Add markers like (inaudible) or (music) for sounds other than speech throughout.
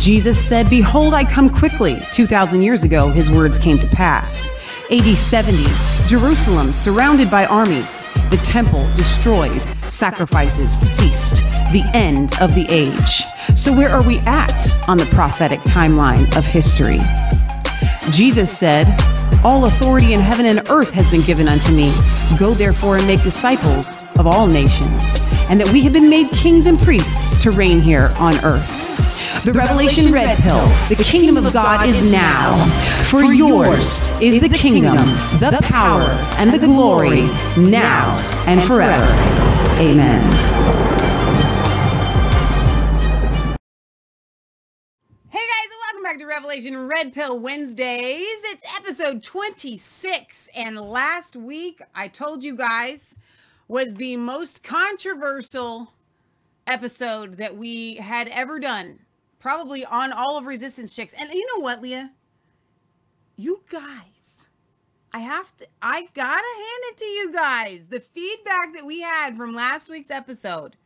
Jesus said, Behold, I come quickly. 2,000 years ago, his words came to pass. AD 70, Jerusalem surrounded by armies, the temple destroyed, sacrifices ceased, the end of the age. So, where are we at on the prophetic timeline of history? Jesus said, All authority in heaven and earth has been given unto me. Go therefore and make disciples of all nations, and that we have been made kings and priests to reign here on earth. The Revelation Red Pill, the kingdom of God is now. For yours is the kingdom, the power, and the glory, now and forever. Amen. Hey guys, welcome back to Revelation Red Pill Wednesdays. It's episode 26, and last week I told you guys was the most controversial episode that we had ever done probably on all of Resistance Chicks. And you know what, Leah? You guys, I have to, I gotta hand it to you guys. The feedback that we had from last week's episode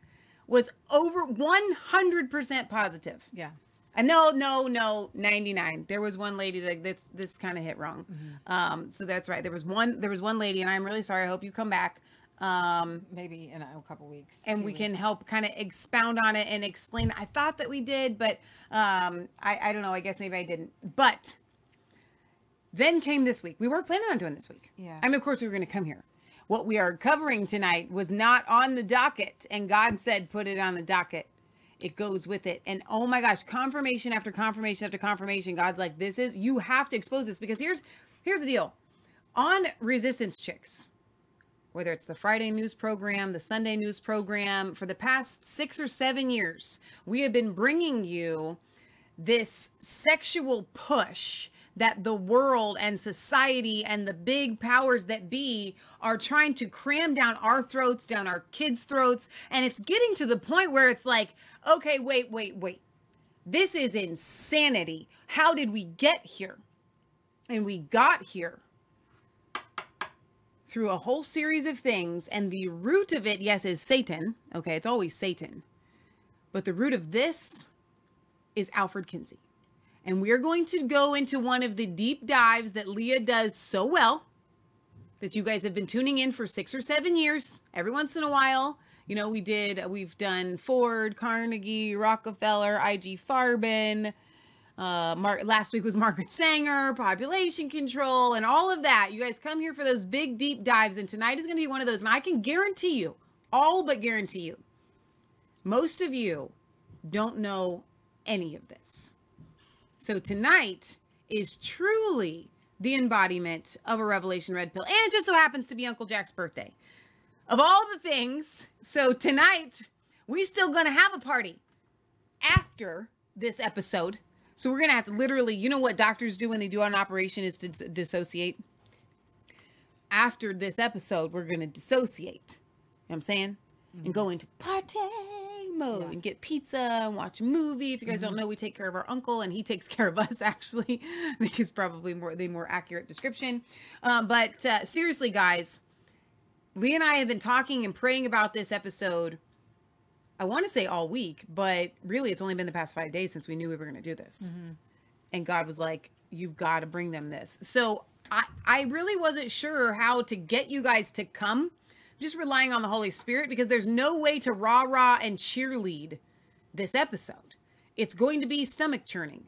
was over 100% positive. Yeah. And no, no, no, 99. There was one lady that this, this kind of hit wrong. Mm-hmm. Um, so that's right. There was one, there was one lady, and I'm really sorry. I hope you come back. Um, Maybe in a, couple weeks. and we can help kind of expound on it and explain. I thought that we did, but um, I, I don't know. I guess maybe I didn't. But then came this week. We weren't planning on doing this week. Yeah. I mean, of course, we were going to come here. What we are covering tonight was not on the docket, and God said, put it on the docket. It goes with it. And oh my gosh, confirmation after confirmation after confirmation. God's like, this is, you have to expose this because here's, here's the deal. On Resistance Chicks, whether it's the Friday news program, the Sunday news program, for the past six or seven years, we have been bringing you this sexual push that the world and society and the big powers that be are trying to cram down our throats, down our kids' throats. And it's getting to the point where it's like, okay, wait, wait, wait. This is insanity. How did we get here? And we got here through a whole series of things. And the root of it, yes, is Satan. Okay, it's always Satan. But the root of this is Alfred Kinsey. And we're going to go into one of the deep dives that Leah does so well that you guys have been tuning in for six or seven years, every once in a while. You know, we did, uh, we've done Ford, Carnegie, Rockefeller, IG Farben. Uh, Mar- last week was Margaret Sanger, population control, and all of that. You guys come here for those big, deep dives, and tonight is going to be one of those. And I can guarantee you, all but guarantee you, most of you don't know any of this. So tonight is truly the embodiment of a Revelation Red Pill. And it just so happens to be Uncle Jack's birthday. Of all the things, so tonight we're still gonna have a party after this episode. So we're gonna have to literally, you know what doctors do when they do an operation is to dissociate. After this episode, we're gonna dissociate. You know what I'm saying? And go into party mode Yeah. and get pizza and watch a movie. If you guys don't know, we take care of our uncle and he takes (laughs) care of us actually. I think is probably more the more accurate description. Um, but uh, seriously, guys, Lee and I have been talking and praying about this episode. I want to say all week, but really it's only been the past five days since we knew we were going to do this. Mm-hmm. And God was like, "You've got to bring them this." So I I really wasn't sure how to get you guys to come. Just relying on the Holy Spirit because there's no way to rah rah and cheerlead this episode. It's going to be stomach churning.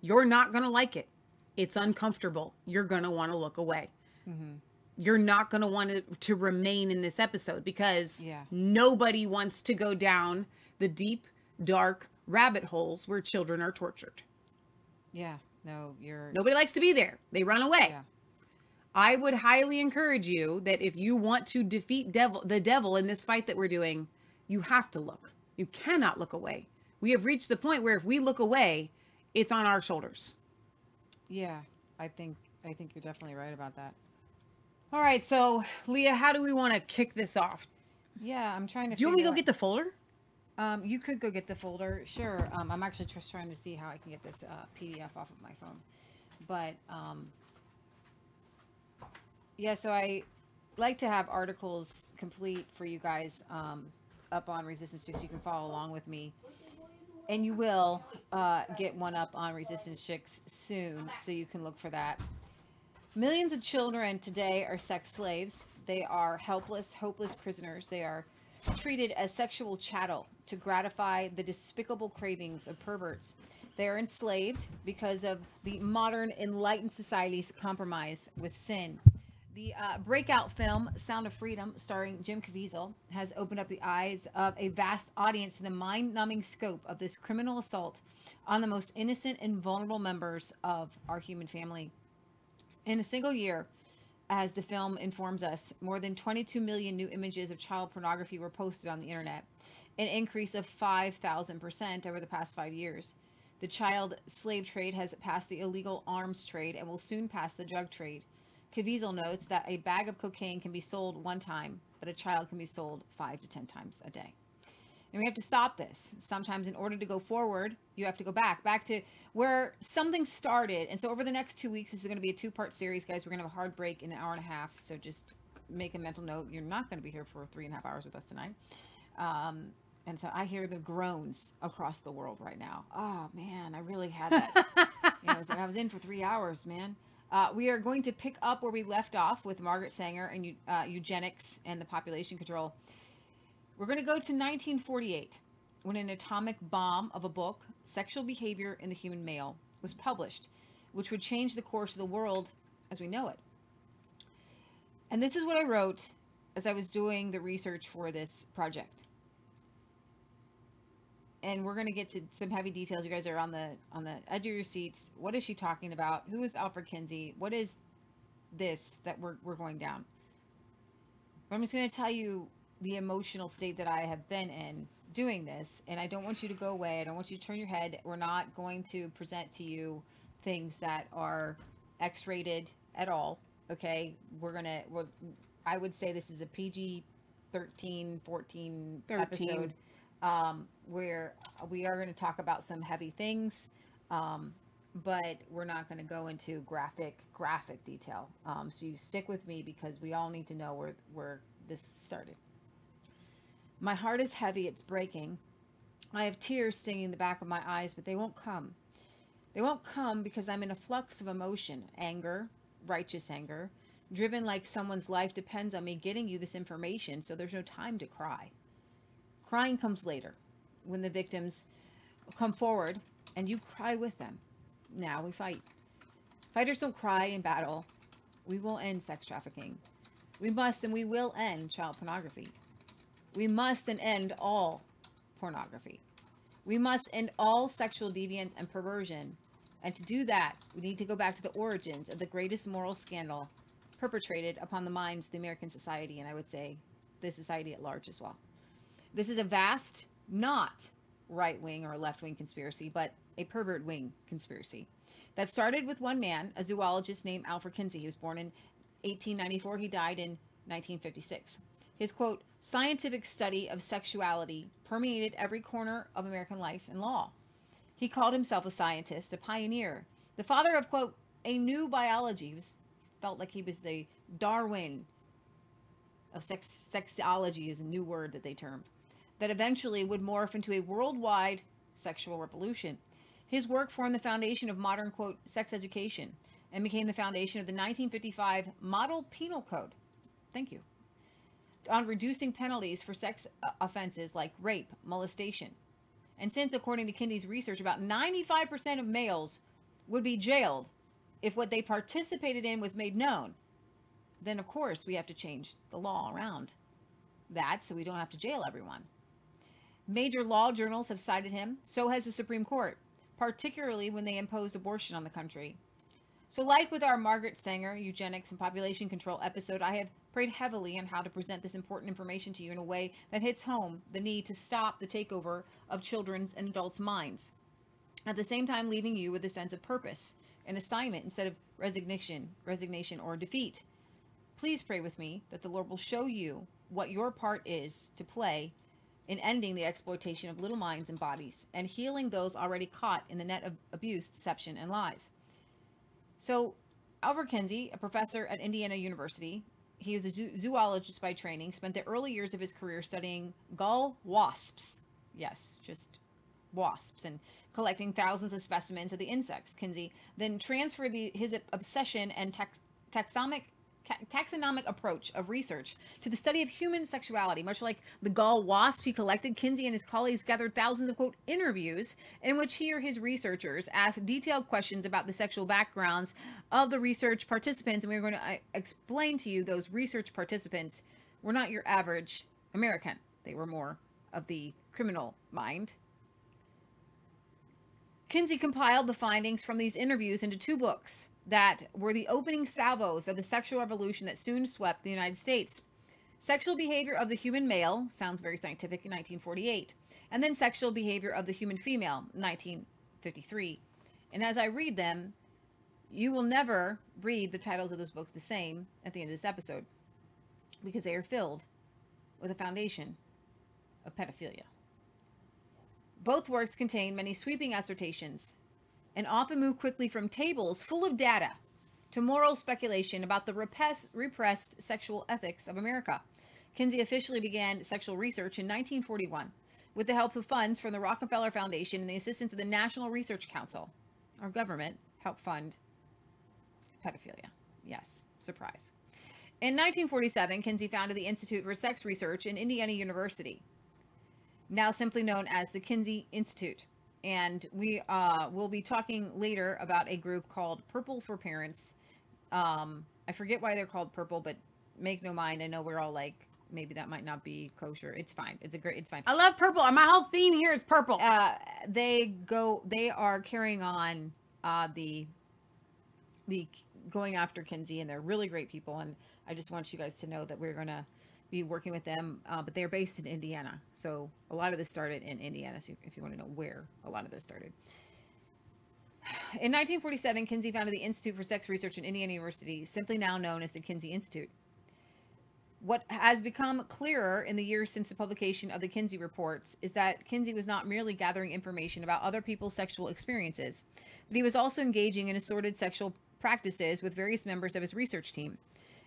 You're not going to like it. It's uncomfortable. You're going to want to look away. Mm-hmm. You're not going to want to, to remain in this episode because Yeah. nobody wants to go down the deep, dark rabbit holes where children are tortured. Yeah. No, you're. Nobody likes to be there. They run away. Yeah. I would highly encourage you that if you want to defeat devil the devil in this fight that we're doing, you have to look. You cannot look away. We have reached the point where if we look away, it's on our shoulders. Yeah. I think. I think you're definitely right about that. All right, so Leah, how do we want to kick this off? Yeah. I'm trying to. Do you want me to go figure get the folder? Um, you could go get the folder. Sure. Um, I'm actually just trying to see how I can get this uh, PDF off of my phone. But um, yeah. So I like to have articles complete for you guys um, up on Resistance, just so you can follow along with me. and you will uh, get one up on Resistance Chicks soon, so you can look for that. Millions of children today are sex slaves. They are helpless, hopeless prisoners. They are treated as sexual chattel to gratify the despicable cravings of perverts. They are enslaved because of the modern enlightened society's compromise with sin. The uh, breakout film Sound of Freedom, starring Jim Caviezel, has opened up the eyes of a vast audience to the mind numbing scope of this criminal assault on the most innocent and vulnerable members of our human family. In a single year, as the film informs us, more than 22 million new images of child pornography were posted on the internet, an increase of 5,000% over the past five years. The child slave trade has passed the illegal arms trade and will soon pass the drug trade. Caviezel notes that a bag of cocaine can be sold one time, but a child can be sold five to 10 times a day. And we have to stop this. Sometimes, in order to go forward, you have to go back, back to where something started. And so, over the next two weeks, this is going to be a two part series, guys. We're going to have a hard break in an hour and a half. So, just make a mental note. You're not going to be here for three and a half hours with us tonight. Um, and so, I hear the groans across the world right now. Oh, man, I really had that. (laughs) you know, I was, I was in for three hours, man. Uh, we are going to pick up where we left off with Margaret Sanger and uh, eugenics and the population control. We're going to go to 1948 when an atomic bomb of a book, Sexual Behavior in the Human Male, was published, which would change the course of the world as we know it. And this is what I wrote as I was doing the research for this project. And we're going to get to some heavy details. You guys are on the on the edge of your seats. What is she talking about? Who is Alfred Kinsey? What is this that we're we're going down? But I'm just going to tell you the emotional state that I have been in doing this. And I don't want you to go away. I don't want you to turn your head. We're not going to present to you things that are X rated at all. Okay. We're going to, I would say this is a PG 13, 14 13. episode um, where we are going to talk about some heavy things. Um, but we're not going to go into graphic graphic detail. Um, so you stick with me because we all need to know where where this started. My heart is heavy, it's breaking. I have tears stinging the back of my eyes, but they won't come. They won't come because I'm in a flux of emotion anger, righteous anger, driven like someone's life depends on me getting you this information, so there's no time to cry. Crying comes later when the victims come forward and you cry with them. Now we fight. Fighters don't cry in battle. We will end sex trafficking. We must and we will end child pornography. We must and end all pornography. We must end all sexual deviance and perversion. And to do that, we need to go back to the origins of the greatest moral scandal perpetrated upon the minds of the American society, and I would say the society at large as well. This is a vast, not right wing or left wing conspiracy, but a pervert wing conspiracy that started with one man, a zoologist named Alfred Kinsey. He was born in 1894, he died in 1956. His quote, scientific study of sexuality permeated every corner of American life and law. He called himself a scientist, a pioneer, the father of, quote, a new biology. He was, felt like he was the Darwin of sex, sexology, is a new word that they termed, that eventually would morph into a worldwide sexual revolution. His work formed the foundation of modern, quote, sex education and became the foundation of the 1955 Model Penal Code. Thank you on reducing penalties for sex uh, offenses like rape, molestation. And since, according to Kinsey's research, about 95% of males would be jailed if what they participated in was made known, then of course we have to change the law around that so we don't have to jail everyone. Major law journals have cited him, so has the Supreme Court, particularly when they imposed abortion on the country. So, like with our Margaret Sanger eugenics and population control episode, I have prayed heavily on how to present this important information to you in a way that hits home the need to stop the takeover of children's and adults' minds. At the same time, leaving you with a sense of purpose and assignment instead of resignation, resignation or defeat. Please pray with me that the Lord will show you what your part is to play in ending the exploitation of little minds and bodies and healing those already caught in the net of abuse, deception, and lies. So, Albert Kinsey, a professor at Indiana University, he was a zoologist by training, spent the early years of his career studying gall wasps. Yes, just wasps and collecting thousands of specimens of the insects. Kinsey then transferred the, his obsession and tax, taxonomic taxonomic approach of research to the study of human sexuality. Much like the gall wasp he collected, Kinsey and his colleagues gathered thousands of quote interviews in which he or his researchers asked detailed questions about the sexual backgrounds of the research participants. And we are going to uh, explain to you those research participants were not your average American. They were more of the criminal mind. Kinsey compiled the findings from these interviews into two books that were the opening salvos of the sexual revolution that soon swept the United States. Sexual Behavior of the Human Male sounds very scientific in 1948, and then Sexual Behavior of the Human Female 1953. And as I read them, you will never read the titles of those books the same at the end of this episode because they are filled with a foundation of pedophilia. Both works contain many sweeping assertions and often move quickly from tables full of data to moral speculation about the repressed, sexual ethics of America. Kinsey officially began sexual research in 1941 with the help of funds from the Rockefeller Foundation and the assistance of the National Research Council. Our government helped fund pedophilia. Yes, surprise. In 1947, Kinsey founded the Institute for Sex Research in Indiana University, now simply known as the Kinsey Institute and we uh, will be talking later about a group called Purple for Parents. Um, I forget why they're called Purple, but make no mind. I know we're all like, maybe that might not be kosher. It's fine. It's a great. It's fine. I love purple. My whole theme here is purple. Uh, they go. They are carrying on uh, the the going after Kinsey, and they're really great people. And I just want you guys to know that we're gonna be working with them, uh, but they're based in Indiana. So a lot of this started in Indiana. So if you want to know where a lot of this started. In 1947, Kinsey founded the Institute for Sex Research in Indiana University, simply now known as the Kinsey Institute. What has become clearer in the years since the publication of the Kinsey reports is that Kinsey was not merely gathering information about other people's sexual experiences, but he was also engaging in assorted sexual practices with various members of his research team.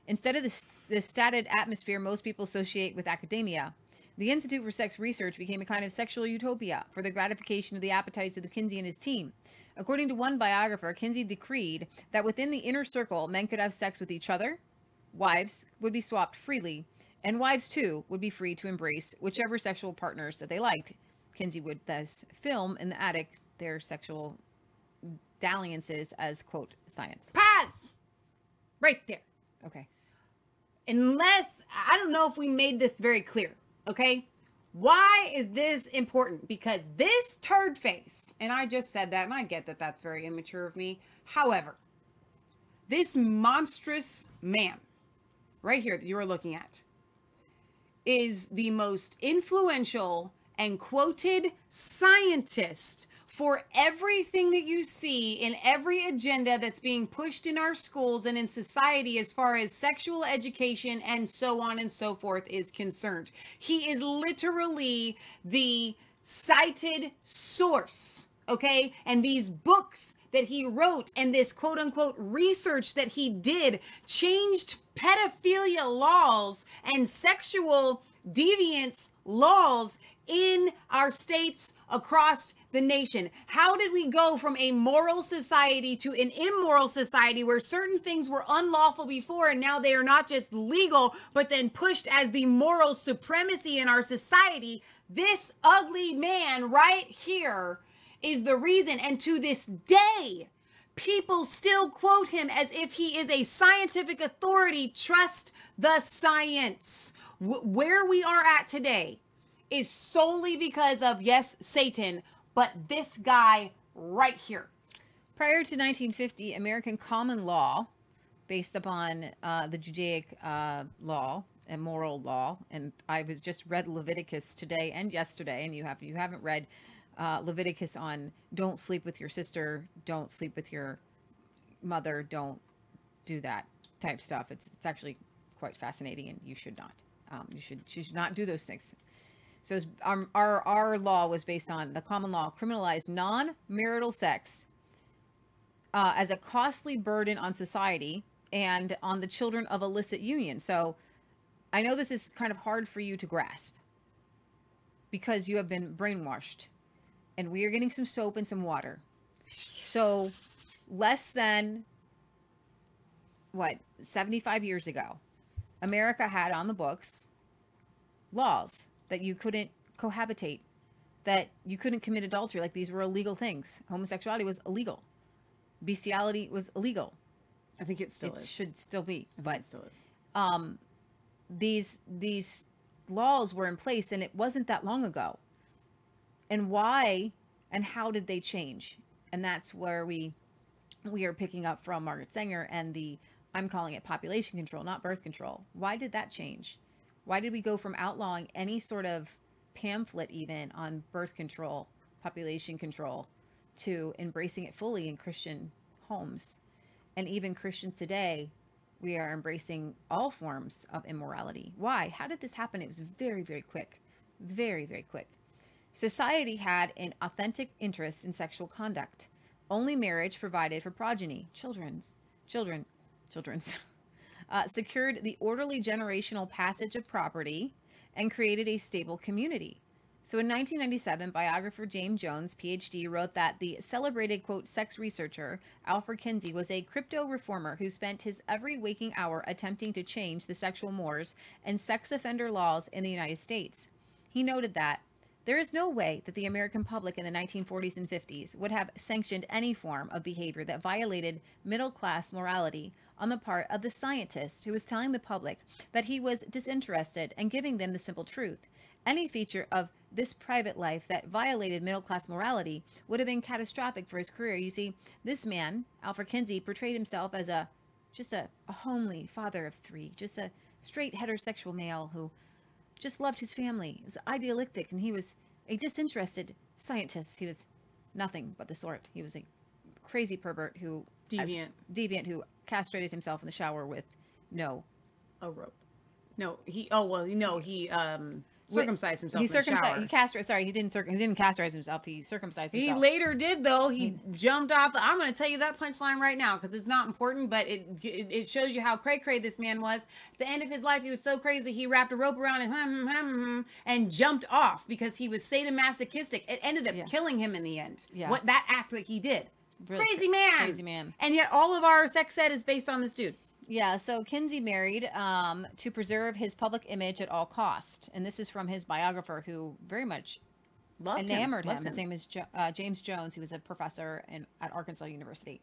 Instead of the, the stated atmosphere most people associate with academia, the Institute for Sex Research became a kind of sexual utopia for the gratification of the appetites of the Kinsey and his team. According to one biographer, Kinsey decreed that within the inner circle, men could have sex with each other, wives would be swapped freely, and wives too would be free to embrace whichever sexual partners that they liked. Kinsey would thus film in the attic their sexual dalliances as quote science. Paz! Right there. Okay unless I don't know if we made this very clear, okay? Why is this important? Because this turd face, and I just said that, and I get that that's very immature of me. However, this monstrous man right here that you are looking at is the most influential and quoted scientist for everything that you see in every agenda that's being pushed in our schools and in society as far as sexual education and so on and so forth is concerned. He is literally the cited source, okay? And these books that he wrote and this quote unquote research that he did changed pedophilia laws and sexual deviance laws in our states across the nation. How did we go from a moral society to an immoral society where certain things were unlawful before and now they are not just legal, but then pushed as the moral supremacy in our society? This ugly man right here is the reason. And to this day, people still quote him as if he is a scientific authority. Trust the science. W- where we are at today is solely because of, yes, Satan, but this guy right here. Prior to 1950, American common law, based upon uh, the Judaic uh, law and moral law, and I was just read Leviticus today and yesterday, and you have you haven't read uh, Leviticus on don't sleep with your sister, don't sleep with your mother, don't do that type stuff. It's it's actually quite fascinating, and you should not. Um, you should you should not do those things. So our, our, our law was based on the common law criminalized non-marital sex uh, as a costly burden on society and on the children of illicit union. So I know this is kind of hard for you to grasp because you have been brainwashed and we are getting some soap and some water. So, less than what 75 years ago, America had on the books laws that you couldn't cohabitate, that you couldn't commit adultery. Like these were illegal things. Homosexuality was illegal. Bestiality was illegal. I think it still it is. should still be, but it still is. um, these these laws were in place, and it wasn't that long ago. And why and how did they change? And that's where we we are picking up from Margaret Sanger and the I'm calling it population control, not birth control. Why did that change? Why did we go from outlawing any sort of pamphlet even on birth control, population control, to embracing it fully in Christian homes? And even Christians today, we are embracing all forms of immorality. Why? How did this happen? It was very, very quick. Very, very quick. Society had an authentic interest in sexual conduct. Only marriage provided for progeny, children's, children, children's, (laughs) uh, secured the orderly generational passage of property and created a stable community. So in 1997, biographer James Jones, PhD, wrote that the celebrated, quote, sex researcher Alfred Kinsey was a crypto reformer who spent his every waking hour attempting to change the sexual mores and sex offender laws in the United States. He noted that there is no way that the American public in the 1940s and 50s would have sanctioned any form of behavior that violated middle class morality on the part of the scientist who was telling the public that he was disinterested and giving them the simple truth. Any feature of this private life that violated middle class morality would have been catastrophic for his career. You see, this man, Alfred Kinsey, portrayed himself as a just a, a homely father of three, just a straight heterosexual male who just loved his family. He was idealistic and he was a disinterested scientist. He was nothing but the sort. He was a crazy pervert who as- Deviant. deviant who castrated himself in the shower with no A rope. No, he. Oh well, no, he um circumcised himself he in circumcised he castrated sorry he didn't circ- he didn't castrate himself he circumcised himself. He later did though. He jumped off. The, I'm going to tell you that punchline right now because it's not important, but it, it it shows you how cray cray this man was. At the end of his life, he was so crazy he wrapped a rope around him hum, hum, hum, hum, and jumped off because he was sadomasochistic. It ended up Yeah. killing him in the end. Yeah. What that act that he did. Really crazy cra- man. crazy man And yet all of our sex ed is based on this dude. Yeah, so Kinsey married um, to preserve his public image at all cost, and this is from his biographer, who very much Loved enamored him. him. His name is jo- uh, James Jones. He was a professor in, at Arkansas University,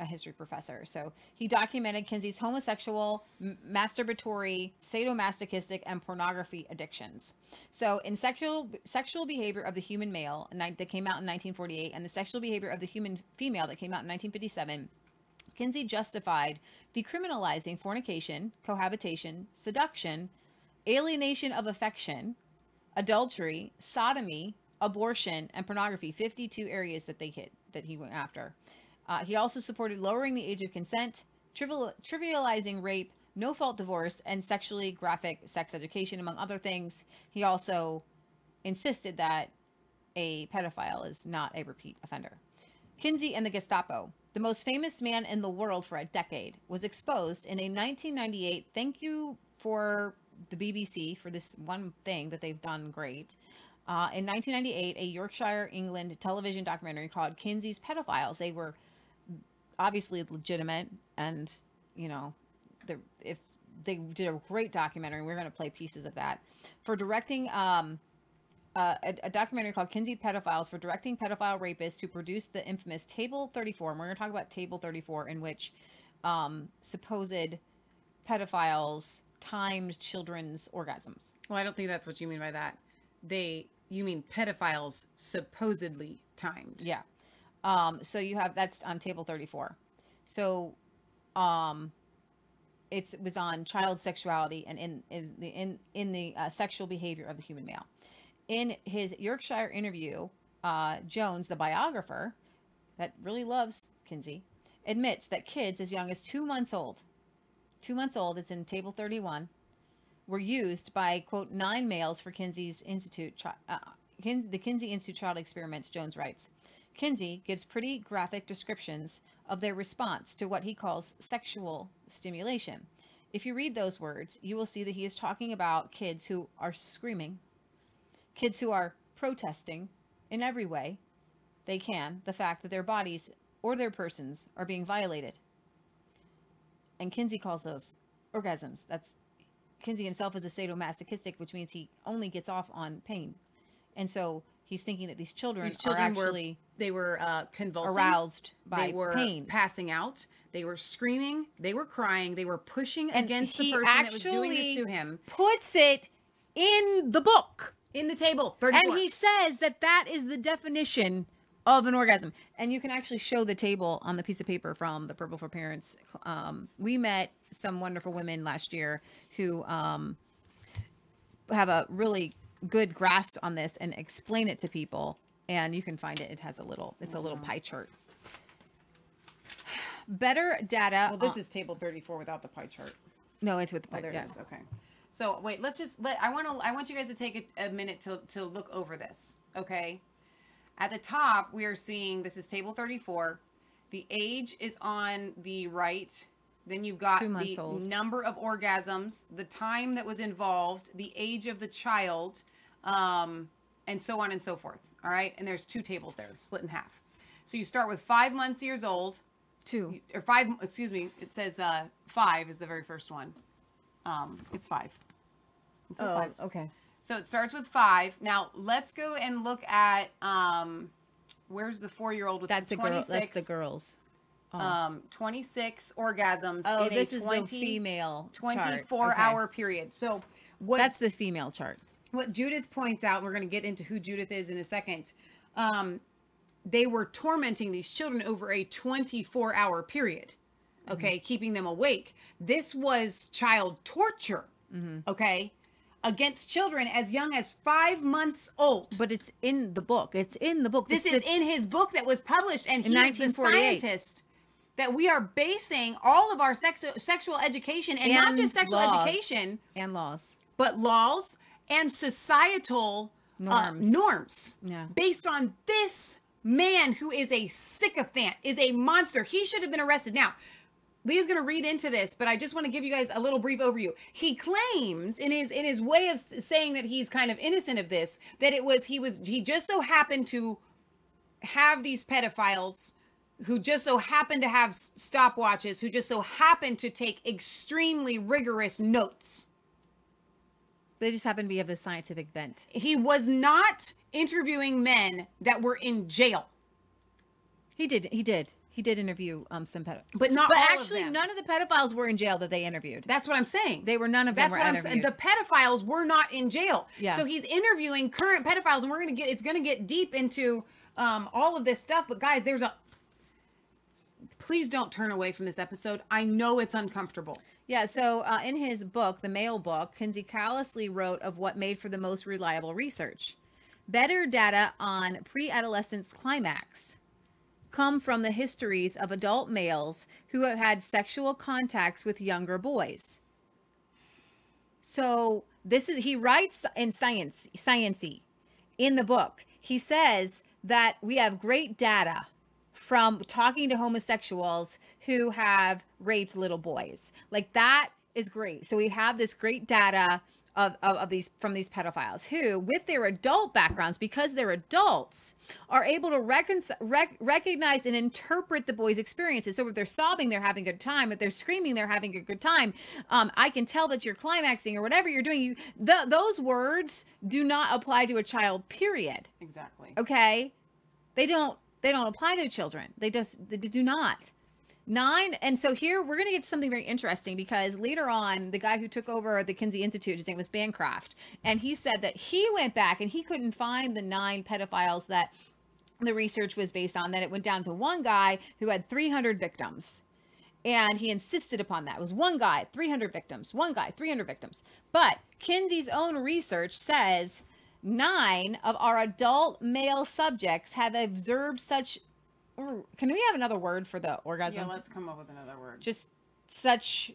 a history professor. So he documented Kinsey's homosexual, m- masturbatory, sadomasochistic, and pornography addictions. So in sexual sexual behavior of the human male, that came out in 1948, and the sexual behavior of the human female that came out in 1957. Kinsey justified decriminalizing fornication, cohabitation, seduction, alienation of affection, adultery, sodomy, abortion, and pornography 52 areas that they hit that he went after. Uh, he also supported lowering the age of consent, trivial, trivializing rape, no fault divorce, and sexually graphic sex education, among other things. He also insisted that a pedophile is not a repeat offender. Kinsey and the Gestapo, the most famous man in the world for a decade, was exposed in a 1998 thank you for the BBC for this one thing that they've done great. Uh, in 1998, a Yorkshire, England television documentary called Kinsey's Pedophiles. They were obviously legitimate, and you know, the, if they did a great documentary, we're going to play pieces of that for directing. Um, uh, a, a documentary called Kinsey Pedophiles for directing pedophile rapists who produced the infamous Table 34. And we're going to talk about Table 34, in which um, supposed pedophiles timed children's orgasms. Well, I don't think that's what you mean by that. They, you mean pedophiles supposedly timed. Yeah. Um, so you have that's on Table 34. So um, it's, it was on child sexuality and in, in the in in the uh, sexual behavior of the human male. In his Yorkshire interview, uh, Jones, the biographer that really loves Kinsey, admits that kids as young as two months old, two months old, it's in Table 31, were used by quote nine males for Kinsey's Institute, uh, Kin- the Kinsey Institute Child Experiments. Jones writes, Kinsey gives pretty graphic descriptions of their response to what he calls sexual stimulation. If you read those words, you will see that he is talking about kids who are screaming, kids who are protesting, in every way they can the fact that their bodies or their persons are being violated. And Kinsey calls those orgasms. That's Kinsey himself is a sadomasochistic, which means he only gets off on pain. And so he's thinking that these children, These children are were actually they were uh, convulsing, aroused by they were pain. passing out, they were screaming, they were crying, they were pushing And against the he person that was doing this to him Puts it in the book. in the table. 34. And he says that that is the definition of an orgasm. And you can actually show the table on the piece of paper from the Purple for Parents. Um, we met some wonderful women last year who um, have a really good grasp on this and explain it to people. And you can find it. It has a little, it's a little pie chart. Better data. well, this on- is table 34 without the pie chart. no, it's with the Oh, pie. there yeah. it is. Okay. So wait, let's just let. I want to. I want you guys to take a, a minute to to look over this. Okay. At the top, we are seeing this is table 34. The age is on the right. Then you've got the old. number of orgasms, the time that was involved, the age of the child, um, and so on and so forth. All right. And there's two tables there, split in half. So you start with five months years old, Two. or five. Excuse me. It says uh, five is the very first one. Um, it's five. It says five. Oh, okay. So it starts with five. Now let's go and look at um, where's the four-year-old with That's the the girl. 26, That's the girls. Oh. um, 26 orgasms Oh, in this a is the female chart. 24 Okay. hour period. So what That's the female chart. what Judith points out, we're going to get into who Judith is in a second. Um, they were tormenting these children over a 24 hour period, okay, keeping them awake. This was child torture, okay, against children as young as five months old. But it's in the book. It's in the book. This This is in his book that was published, and In he the 1948. scientist that we are basing all of our sex- sexual education and, not just sexual laws. education, and laws. but laws and societal uh, Norms. norms Yeah. based on this man who is a sycophant, is a monster. He should have been arrested. Now, Leah's going to read into this, but I just want to give you guys a little brief overview. He claims in his in his way of saying that he's kind of innocent of this that it was he was he just so happened to have these pedophiles who just so happened to have stopwatches, who just so happened to take extremely rigorous notes. They just happen to be of the scientific bent. He was not interviewing men that were in jail, He did. He did. He did interview um some pedo. but not But all of actually, them. none of the pedophiles were in jail that they interviewed. That's what I'm saying. They were none of them That's were what I'm saying. The pedophiles were not in jail. Yeah. So he's interviewing current pedophiles, and we're gonna get it's gonna get deep into um, all of this stuff. But guys, there's a please don't turn away from this episode. I know it's uncomfortable. Yeah, so uh, in his book, the male book, Kinsey callously wrote of what made for the most reliable research. Better data on pre adolescence climax come from the histories of adult males who have had sexual contacts with younger boys. So this is he writes in science sciency in the book. He says that we have great data from talking to homosexuals who have raped little boys. Like that is great. So we have this great data of, of, of these from these pedophiles who, with their adult backgrounds, because they're adults, are able to recon- rec- recognize and interpret the boys' experiences. So if they're sobbing, they're having a good time. If they're screaming, they're having a good time. Um, I can tell that you're climaxing or whatever you're doing. You, th- those words do not apply to a child. Period Exactly. okay they don't they don't apply to children they just they do not nine and so here we're going to get to something very interesting because later on the guy who took over the kinsey institute his name was bancroft and he said that he went back and he couldn't find the nine pedophiles that the research was based on that it went down to one guy who had 300 victims and he insisted upon that. It was one guy, 300 victims, one guy, 300 victims. But Kinsey's own research says nine of our adult male subjects have observed such. Can we have another word for the orgasm? Yeah, let's come up with another word. Just such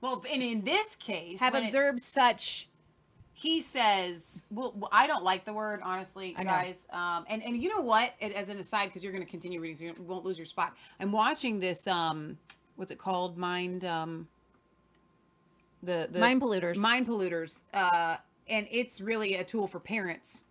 Well, and in this case, have observed such. he says well well, i don't like the word honestly guys um and and you know what as an aside because you're going to continue reading so you won't lose your spot i'm watching this um what's it called mind um the, the Mind polluters. mind polluters uh and it's really a tool for parents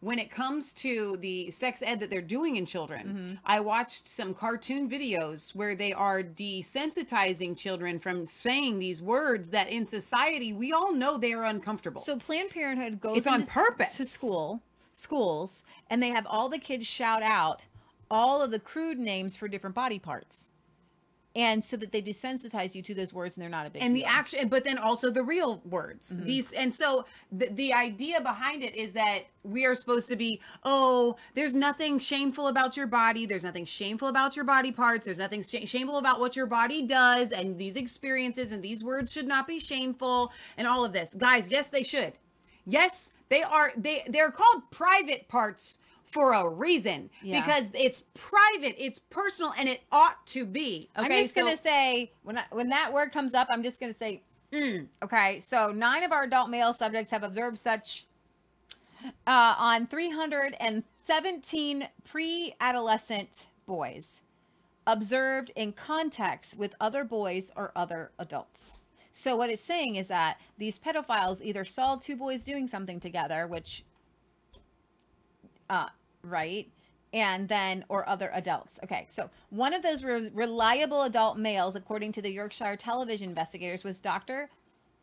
when it comes to the sex ed that they're doing in children, Mm-hmm. I watched some cartoon videos where they are desensitizing children from saying these words that in society we all know they are uncomfortable. So Planned Parenthood goes It's on purpose. to school schools, and they have all the kids shout out all of the crude names for different body parts, and so that they desensitize you to those words, and they're not a big and the action but then also the real words. Mm-hmm. these and so the, the idea behind it is that we are supposed to be oh there's nothing shameful about your body. There's nothing shameful about your body parts. There's nothing sh- shameful about what your body does and these experiences and these words should not be shameful and all of this. Guys yes they should. Yes they are they they're called private parts for a reason Yeah. because it's private it's personal and it ought to be okay I'm just so- gonna say when I, when that word comes up, I'm just gonna say, mm. okay. So nine of our adult male subjects have observed such uh, on 317 pre-adolescent boys observed in context with other boys or other adults. So what it's saying is that these pedophiles either saw two boys doing something together, which, uh, right, and then or other adults. Okay, so one of those re- reliable adult males, according to the Yorkshire television investigators, was Dr.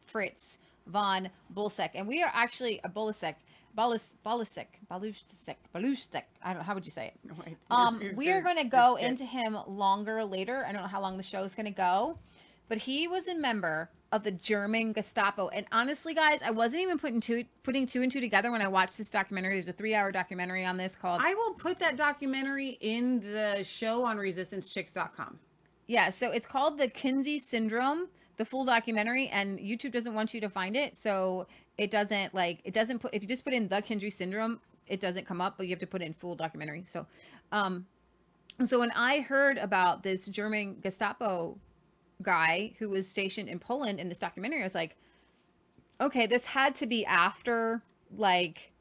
Fritz von Bulsek, and we are actually a Bulisek. Balis, Balusek, Balusek, Balusek. I don't know how would you say it. (laughs) Um, we are going to go into him longer later. I don't know how long the show is going to go, but he was a member of the German Gestapo. And honestly, guys, I wasn't even putting two putting two and two together when I watched this documentary. There's a three hour documentary on this called I will put that documentary in the show on resistancechicks.com. yeah. So it's called the Kinsey Syndrome, the full documentary, and YouTube doesn't want you to find it, so it doesn't like it doesn't put if you just put in the Kinsey Syndrome, it doesn't come up, but you have to put in full documentary. So, um, so when I heard about this German Gestapo guy who was stationed in Poland in this documentary, I was like, okay, this had to be after like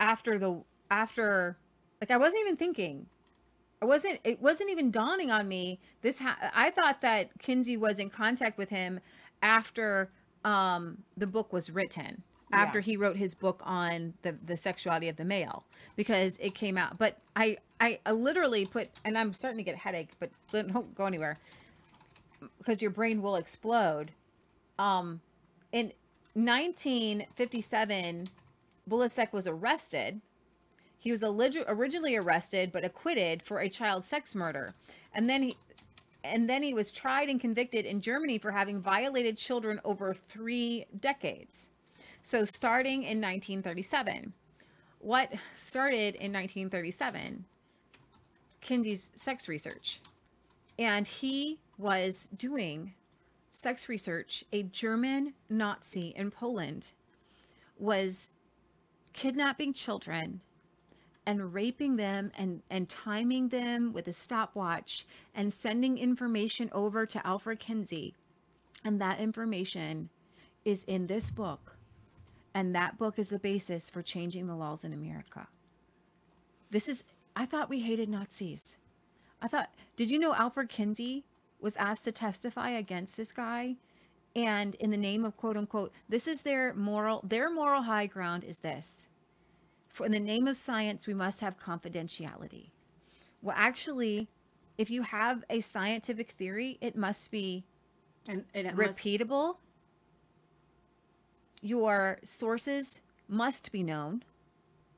after the after like I wasn't even thinking. I wasn't it wasn't even dawning on me. This ha- I thought that Kinsey was in contact with him after um the book was written. After Yeah. he wrote his book on the the sexuality of the male because it came out. But I I, I literally put and I'm starting to get a headache, but don't go anywhere because your brain will explode. Um, in 1957, Bulisek was arrested. He was originally arrested but acquitted for a child sex murder, and then he and then he was tried and convicted in Germany for having violated children over three decades. So starting in 1937, what started in 1937? Kinsey's sex research and he was doing sex research. A German Nazi in Poland was kidnapping children and raping them and, and timing them with a stopwatch and sending information over to Alfred Kinsey. And that information is in this book. And that book is the basis for changing the laws in America. This is, I thought we hated Nazis. I thought, did you know Alfred Kinsey was asked to testify against this guy? And in the name of quote unquote, this is their moral, their moral high ground is this. For in the name of science, we must have confidentiality. Well, actually, if you have a scientific theory, it must be And, and it must- repeatable. Your sources must be known.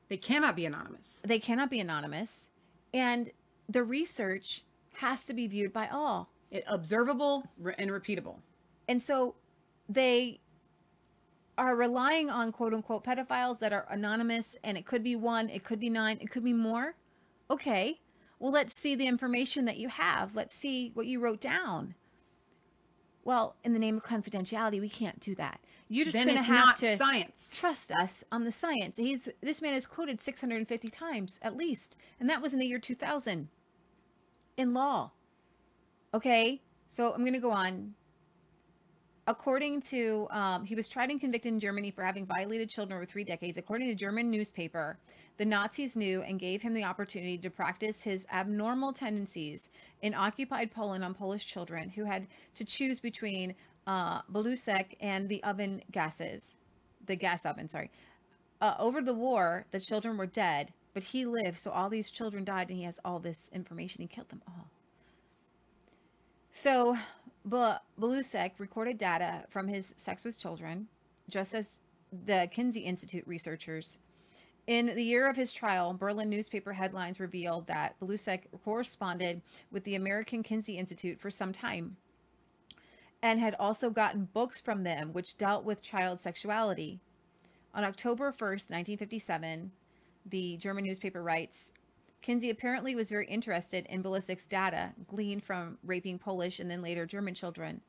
they cannot be anonymous. They cannot be anonymous. And the research has to be viewed by all. It, observable re- and repeatable. And so they are relying on quote unquote pedophiles that are anonymous and it could be one, it could be nine, it could be more. Okay. Well, let's see the information that you have. Let's see what you wrote down. Well, in the name of confidentiality, we can't do that. You're just going to have not to science. trust us on the science. He's this man is quoted 650 times at least, and that was in the year 2000 in law. Okay, so I'm going to go on. According to, um, he was tried and convicted in Germany for having violated children over three decades. According to German newspaper, the Nazis knew and gave him the opportunity to practice his abnormal tendencies in occupied Poland on Polish children who had to choose between uh, Belusek and the oven gases, the gas oven, sorry. uh, over the war, the children were dead, but he lived, so all these children died, and he has all this information. He killed them all. So, Balluseck recorded data from his sex with children, just as the Kinsey Institute researchers. In the year of his trial, Berlin newspaper headlines revealed that Balluseck corresponded with the American Kinsey Institute for some time and had also gotten books from them which dealt with child sexuality. On October 1st, 1957, the German newspaper writes Kinsey apparently was very interested in Balluseck's data gleaned from raping Polish and then later German children.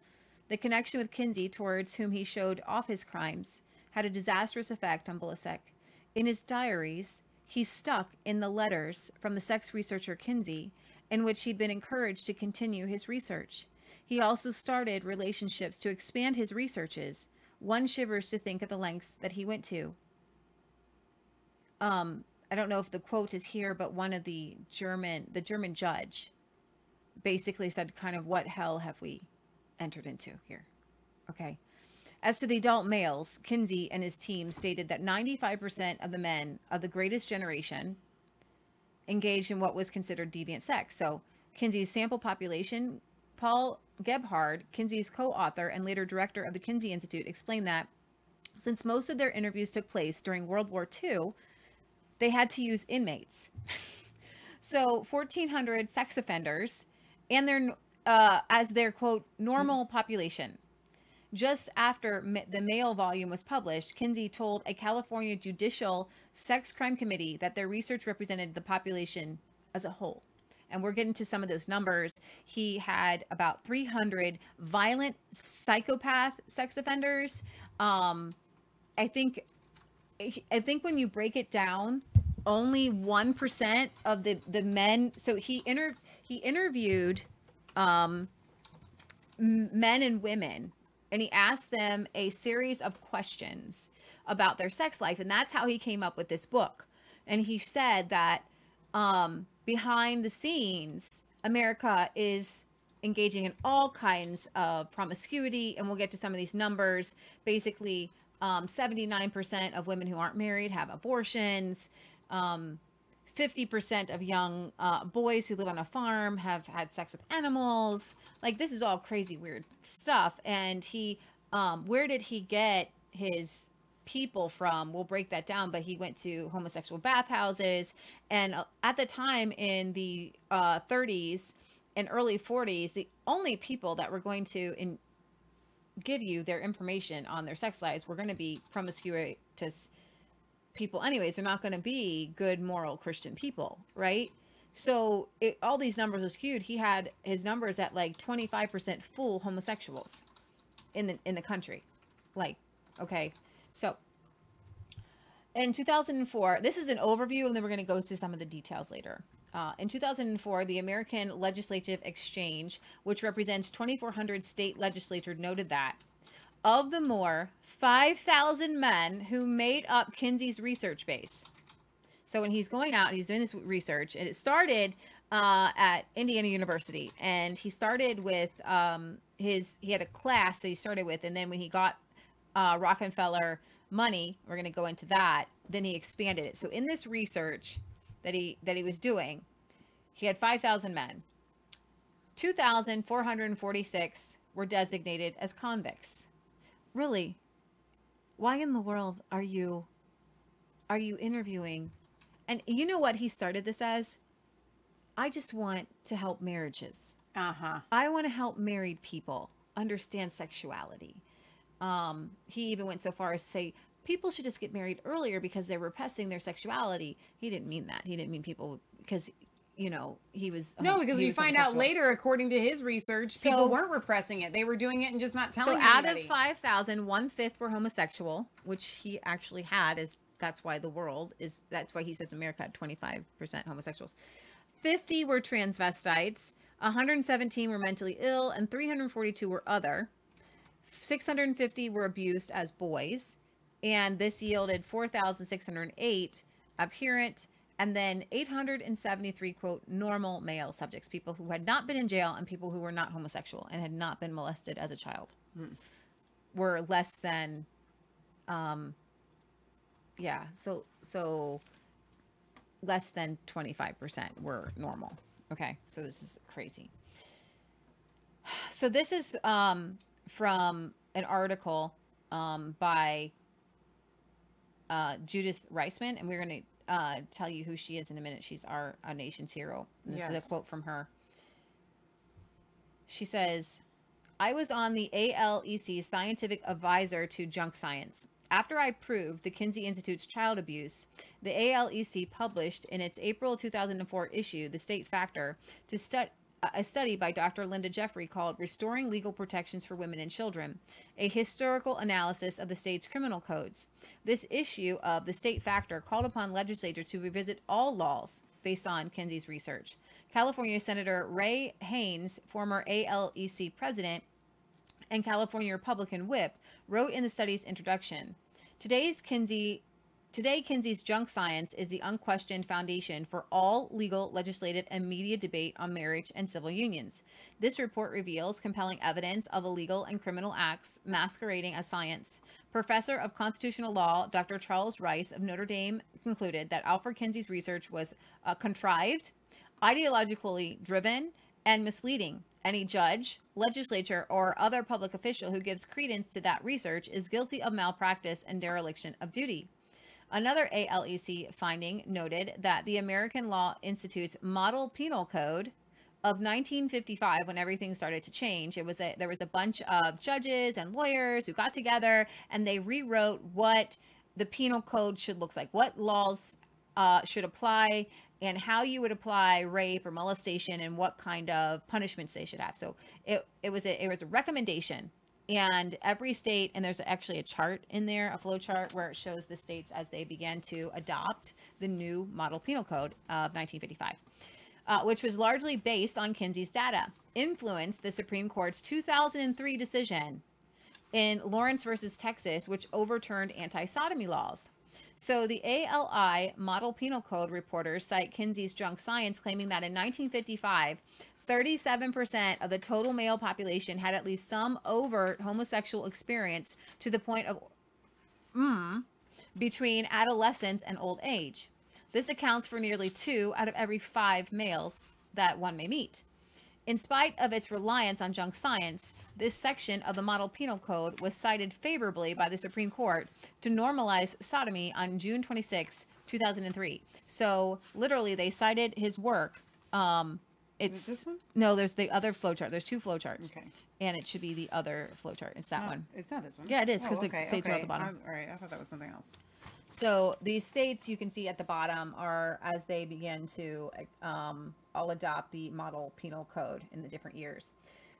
The connection with Kinsey, towards whom he showed off his crimes, had a disastrous effect on Balluseck. In his diaries, he stuck in the letters from the sex researcher Kinsey, in which he'd been encouraged to continue his research. He also started relationships to expand his researches. One shivers to think of the lengths that he went to. Um, I don't know if the quote is here, but one of the German, the German judge, basically said, "Kind of what hell have we entered into here?" Okay. As to the adult males, Kinsey and his team stated that 95% of the men of the greatest generation engaged in what was considered deviant sex. So, Kinsey's sample population, Paul Gebhard, Kinsey's co author and later director of the Kinsey Institute, explained that since most of their interviews took place during World War II, they had to use inmates. (laughs) so, 1,400 sex offenders and their uh, as their quote normal population. Just after ma- the male volume was published, Kinsey told a California judicial sex crime committee that their research represented the population as a whole. And we're getting to some of those numbers. He had about 300 violent psychopath sex offenders. Um, I think, I think when you break it down, only one percent of the the men. So he inter he interviewed um, men and women and he asked them a series of questions about their sex life and that's how he came up with this book and he said that um, behind the scenes america is engaging in all kinds of promiscuity and we'll get to some of these numbers basically um, 79% of women who aren't married have abortions um, 50% of young uh, boys who live on a farm have had sex with animals. Like, this is all crazy, weird stuff. And he, um, where did he get his people from? We'll break that down, but he went to homosexual bathhouses. And uh, at the time in the uh, 30s and early 40s, the only people that were going to in, give you their information on their sex lives were going to be promiscuous people anyways they're not going to be good moral christian people right? So it, all these numbers are skewed. He had his numbers at like 25% full homosexuals in the in the country. Like okay. So in 2004 this is an overview and then we're going to go to some of the details later. Uh, in 2004 the american legislative exchange which represents 2400 state legislatures noted that of the more 5,000 men who made up Kinsey's research base. So when he's going out, he's doing this research, and it started uh, at Indiana University, and he started with um, his he had a class that he started with, and then when he got uh, Rockefeller money, we're going to go into that. Then he expanded it. So in this research that he that he was doing, he had 5,000 men. 2,446 were designated as convicts really why in the world are you are you interviewing? And you know what he started this as? I just want to help marriages. Uh-huh. i want to help married people understand sexuality. Um, he even went so far as to say people should just get married earlier because they're repressing their sexuality. He didn't mean that. He didn't mean people because you know he was No, uh, because he we find out later, according to his research, So- people weren't repressing it. They were doing it and just not telling so out of 5000 one fifth were homosexual which he actually had is that's why the world is that's why he says america had 25% homosexuals. 50 were transvestites 117 were mentally ill and 342 were other. 650 were abused as boys and this yielded 4608 apparent and then 873 quote normal male subjects people who had not been in jail and people who were not homosexual and had not been molested as a child were less than um yeah. So so less than 25% were normal. Okay. So this is crazy. So this is um, from an article um, by uh, Judith Reisman, and we're going to uh, tell you who she is in a minute. She's our, our nation's hero. And this is a quote from her. She says, I was on the ALEC scientific advisor to junk science. After I proved the Kinsey Institute's child abuse, the ALEC published in its April 2004 issue, The State Factor, to stu- a study by Dr. Linda Jeffrey called Restoring Legal Protections for Women and Children, a historical analysis of the state's criminal codes. This issue of The State Factor called upon legislators to revisit all laws based on Kinsey's research. California Senator Ray Haynes, former ALEC president, and California Republican whip wrote in the study's introduction Today's Kinsey Today, Kinsey's junk science is the unquestioned foundation for all legal, legislative, and media debate on marriage and civil unions. This report reveals compelling evidence of illegal and criminal acts masquerading as science. Professor of constitutional law Dr. Charles Rice of Notre Dame concluded that Alfred Kinsey's research was uh, contrived, ideologically driven, and misleading. Any judge, legislature, or other public official who gives credence to that research is guilty of malpractice and dereliction of duty. Another ALEC finding noted that the American Law Institute's Model Penal Code of 1955, when everything started to change, it was a there was a bunch of judges and lawyers who got together and they rewrote what the penal code should look like, what laws uh, should apply, and how you would apply rape or molestation and what kind of punishments they should have. So it it was a it was a recommendation and every state and there's actually a chart in there a flow chart where it shows the states as they began to adopt the new model penal code of 1955 uh, which was largely based on kinsey's data influenced the supreme court's 2003 decision in lawrence versus texas which overturned anti-sodomy laws. So the ali model penal code reporters cite kinsey's junk science claiming that in 1955 37% of the total male population had at least some overt homosexual experience to the point of mm, between adolescence and old age. This accounts for nearly two out of every five males that one may meet. In spite of its reliance on junk science, this section of the Model Penal Code was cited favorably by the Supreme Court to normalize sodomy on June 26, 2003. So, literally, they cited his work. Um, it's this one? no, there's the other flowchart. There's two flowcharts, Okay. and it should be the other flowchart. It's that No, one. It's not this one. Yeah, it is, 'cause the okay, states are at the bottom. I'm- all right, I thought that was something else. So these states you can see at the bottom are as they begin to um, all adopt the model penal code in the different years.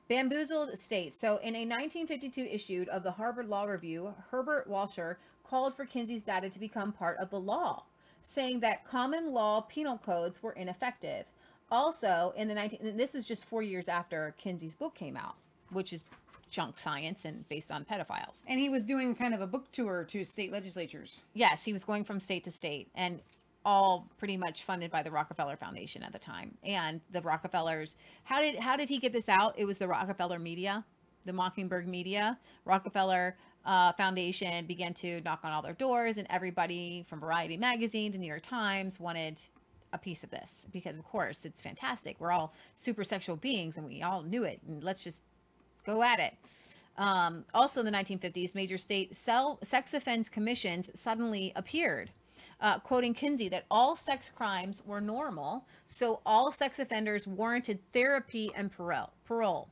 Bamboozled states. So in a 1952 issue of the Harvard Law Review, Herbert Wechsler called for Kinsey's data to become part of the law, saying that common law penal codes were ineffective. Also, in the 19 and this is just four years after Kinsey's book came out, which is junk science and based on pedophiles. And he was doing kind of a book tour to state legislatures. Yes, he was going from state to state and all pretty much funded by the Rockefeller Foundation at the time. And the Rockefellers, how did how did he get this out? It was the Rockefeller media, the Mockingbird media. Rockefeller uh, Foundation began to knock on all their doors, and everybody from Variety magazine to New York Times wanted a piece of this because, of course, it's fantastic. We're all super sexual beings, and we all knew it. And let's just go at it. Um, also in the 1950s, major state cell, sex offense commissions suddenly appeared, uh, quoting Kinsey that all sex crimes were normal, so all sex offenders warranted therapy and parole. parole.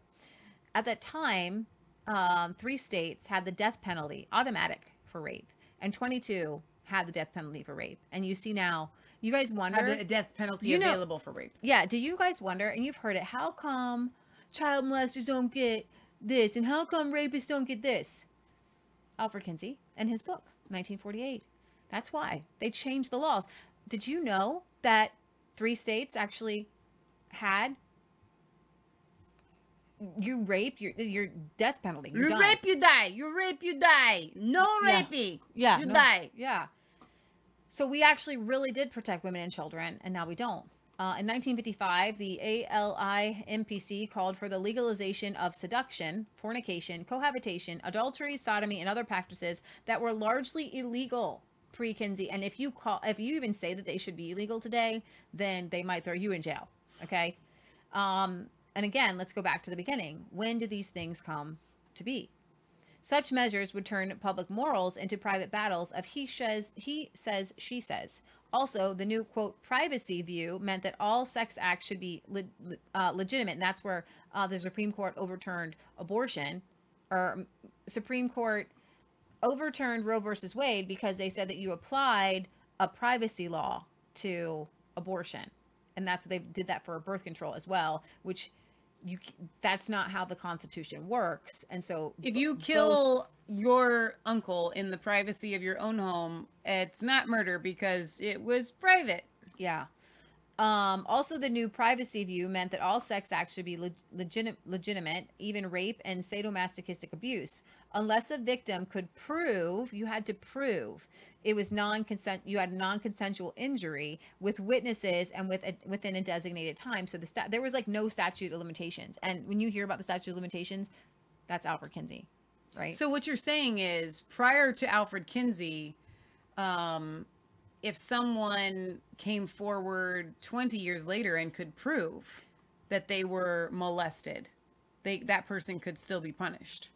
At that time, um, three states had the death penalty automatic for rape, and 22 had the death penalty for rape. And you see now, you guys wonder Had the death penalty You know- available for rape. yeah, do you guys wonder, and you've heard it, how come child molesters don't get this, and how come rapists don't get this? Alfred Kinsey and his book, 1948. That's why they changed the laws. Did you know that three states actually had you rape your your death penalty? You done. rape, you die. You rape, you die. No Yeah. Yeah, You no- die. Yeah. So we actually really did protect women and children, and now we don't. Uh, in 1955, the ALI MPC called for the legalization of seduction, fornication, cohabitation, adultery, sodomy, and other practices that were largely illegal pre Kinsey. And if you call, if you even say that they should be illegal today, then they might throw you in jail. Okay. Um, and again, let's go back to the beginning. When do these things come to be? Such measures would turn public morals into private battles of he says, he says, she says. Also, the new quote privacy view meant that all sex acts should be le- uh, legitimate, and that's where uh, the Supreme Court overturned abortion, or um, Supreme Court overturned Roe versus Wade because they said that you applied a privacy law to abortion, and that's what they did that for birth control as well, which you that's not how the constitution works. And so if you kill your uncle in the privacy of your own home it's not murder because it was private. Yeah. Um, also, the new privacy view meant that all sex acts should be leg- legit- legitimate, even rape and sadomasochistic abuse, unless a victim could prove you had to prove it was non-consent. You had non-consensual injury with witnesses and with a, within a designated time. So the stat there was like no statute of limitations. And when you hear about the statute of limitations, that's Alfred Kinsey, right? So what you're saying is prior to Alfred Kinsey, um, if someone came forward 20 years later and could prove that they were molested, they that person could still be punished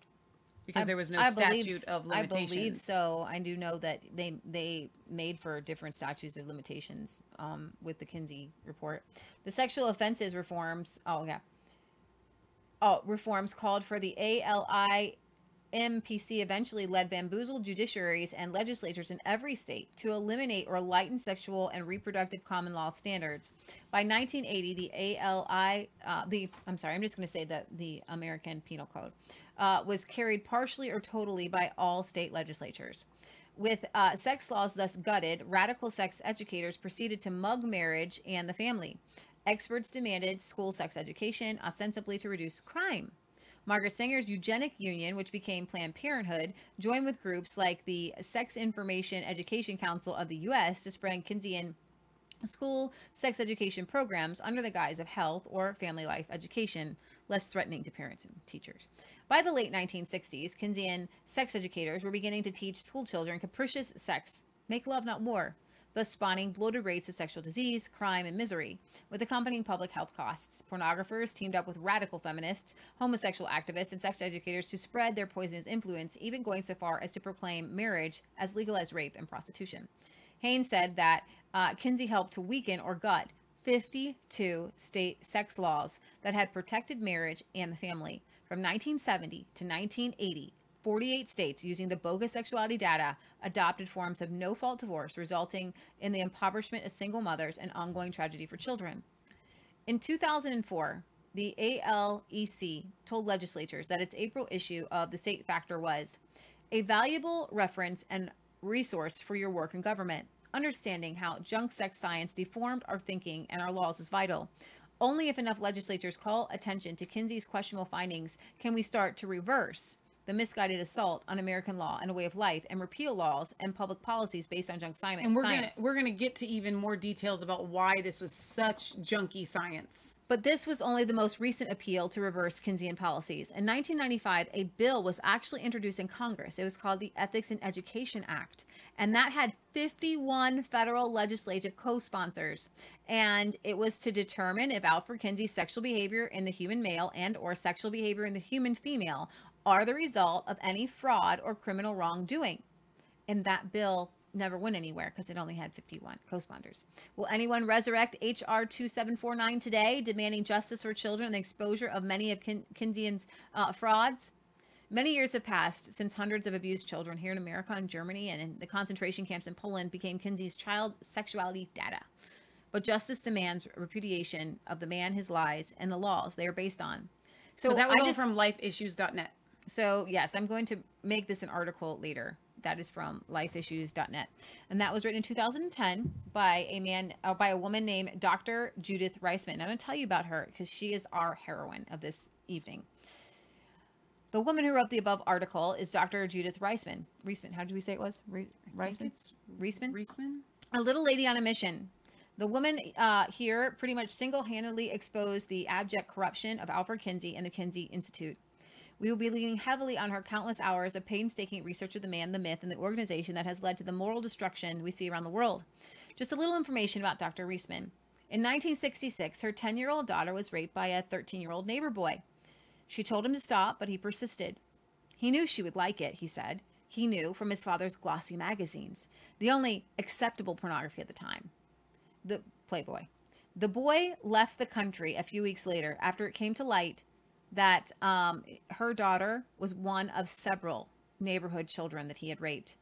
because I- there was no I statute believe, of limitations. I believe so. I do know that they they made for different statutes of limitations um, with the Kinsey report. The sexual offenses reforms. Oh yeah. Oh, reforms called for the ALI. MPC eventually led bamboozled judiciaries and legislatures in every state to eliminate or lighten sexual and reproductive common law standards. By 1980, the ALI, uh, the I'm sorry, I'm just going to say that the American Penal Code uh, was carried partially or totally by all state legislatures. With uh, sex laws thus gutted, radical sex educators proceeded to mug marriage and the family. Experts demanded school sex education, ostensibly to reduce crime. Margaret Sanger's Eugenic Union, which became Planned Parenthood, joined with groups like the Sex Information Education Council of the U.S. to spread Kinseyan school sex education programs under the guise of health or family life education, less threatening to parents and teachers. By the late 1960s, Kinseyan sex educators were beginning to teach school children capricious sex, make love, not war, thus spawning bloated rates of sexual disease, crime, and misery, with accompanying public health costs. Pornographers teamed up with radical feminists, homosexual activists, and sex educators to spread their poisonous influence, even going so far as to proclaim marriage as legalized rape and prostitution. Haynes said that uh, Kinsey helped to weaken or gut 52 state sex laws that had protected marriage and the family. From 1970 to 1980, 48 states using the bogus sexuality data adopted forms of no fault divorce, resulting in the impoverishment of single mothers and ongoing tragedy for children. In 2004, the ALEC told legislatures that its April issue of the state factor was a valuable reference and resource for your work in government. Understanding how junk sex science deformed our thinking and our laws is vital. Only if enough legislatures call attention to Kinsey's questionable findings can we start to reverse the misguided assault on American law and a way of life and repeal laws and public policies based on junk science. and we're science. gonna we're gonna get to even more details about why this was such junky science. But this was only the most recent appeal to reverse Kinseyan policies. In 1995, a bill was actually introduced in Congress. It was called the Ethics in Education Act, and that had 51 federal legislative co-sponsors. And it was to determine if Alfred Kinsey's sexual behavior in the human male and or sexual behavior in the human female are the result of any fraud or criminal wrongdoing. And that bill never went anywhere because it only had 51 co-sponsors. Will anyone resurrect HR 2749 today, demanding justice for children and the exposure of many of Kin- Kinsey's uh, frauds? Many years have passed since hundreds of abused children here in America and Germany and in the concentration camps in Poland became Kinsey's child sexuality data. But justice demands repudiation of the man, his lies, and the laws they are based on. So, that was all just- from lifeissues.net. so, yes, I'm going to make this an article later. That is from lifeissues.net. And that was written in 2010 by a man, uh, by a woman named Dr. Judith Reisman. And I'm going to tell you about her because she is our heroine of this evening. The woman who wrote the above article is Dr. Judith Reisman. Reisman, how did we say it was? Re- Reisman? Reisman? Reisman. a little lady on a mission. The woman uh, here pretty much single handedly exposed the abject corruption of Alfred Kinsey and the Kinsey Institute. We will be leaning heavily on her countless hours of painstaking research of the man, the myth, and the organization that has led to the moral destruction we see around the world. Just a little information about Dr. Reisman. In 1966, her 10 year old daughter was raped by a 13 year old neighbor boy. She told him to stop, but he persisted. He knew she would like it, he said. He knew from his father's glossy magazines, the only acceptable pornography at the time. The Playboy. The boy left the country a few weeks later after it came to light that um, her daughter was one of several neighborhood children that he had raped,